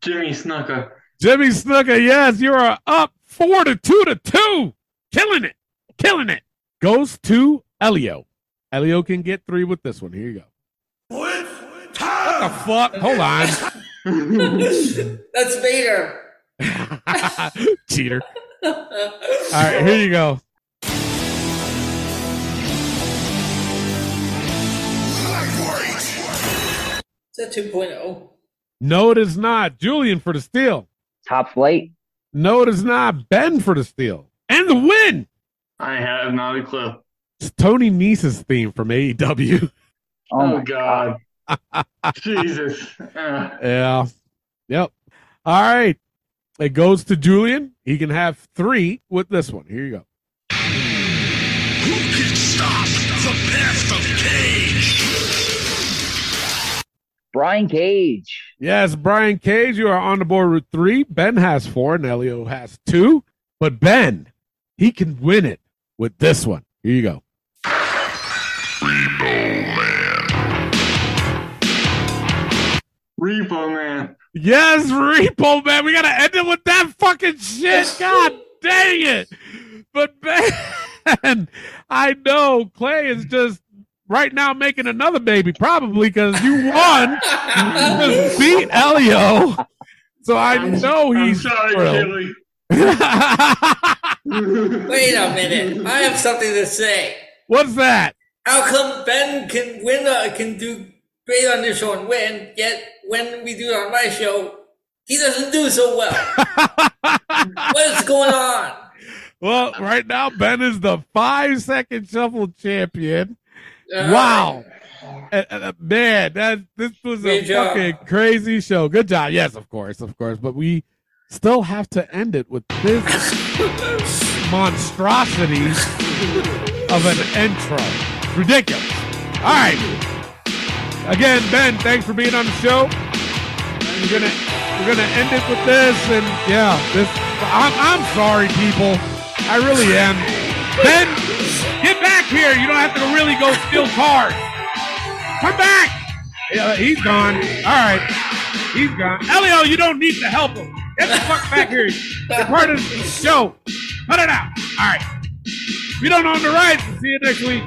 Jimmy Snuka. Jimmy Snuka, yes, you are up four to two to two. Killing it. Killing it. Goes to Elio. Elio can get three with this one. Here you go. It's What the fuck? Hold on. That's Vader. Cheater. All right, here you go. Lightweight. Is that 2.0? No, it is not. Julian for the steal. Top flight. No, it is not. Ben for the steal. And the win. I have not a clue. It's Tony Nese's theme from AEW. Oh, Oh, my God. Jesus. Uh, Yeah. Yep. All right. It goes to Julian. He can have three with this one. Here you go. Who can stop the path of Cage? Brian Cage. Yes, Brian Cage, you are on the board with three. Ben has four, and Elio has two. But Ben, he can win it with this one. Here you go. Repo Man. Yes, Repo Man. We gotta end it with that fucking shit. God dang it. But man, I know Clay is just right now making another baby, probably because you won. you just beat Elio. So I know I'm he's sorry, thrilled. Wait a minute. I have something to say. What's that? How come Ben can win, uh, can do great on this show and win, yet when we do it on my show, he doesn't do so well? What's going on? Well, right now Ben is the five second shuffle champion. Uh, Wow. Uh, man, that this was a job. fucking crazy show. Good job. Yes, of course, of course. But we still have to end it with this monstrosity of an intro. Ridiculous. All right. Again, Ben, thanks for being on the show. We're gonna we're gonna end it with this, and yeah, this. I'm I'm sorry, people. I really am. Ben, get back here. You don't have to really go steal cars. Come back. Yeah, he's gone. All right, he's gone. Elio, you don't need to help him. Get the fuck back here. You're part of the show. Cut it out. All right. We don't own the rights. See you next week.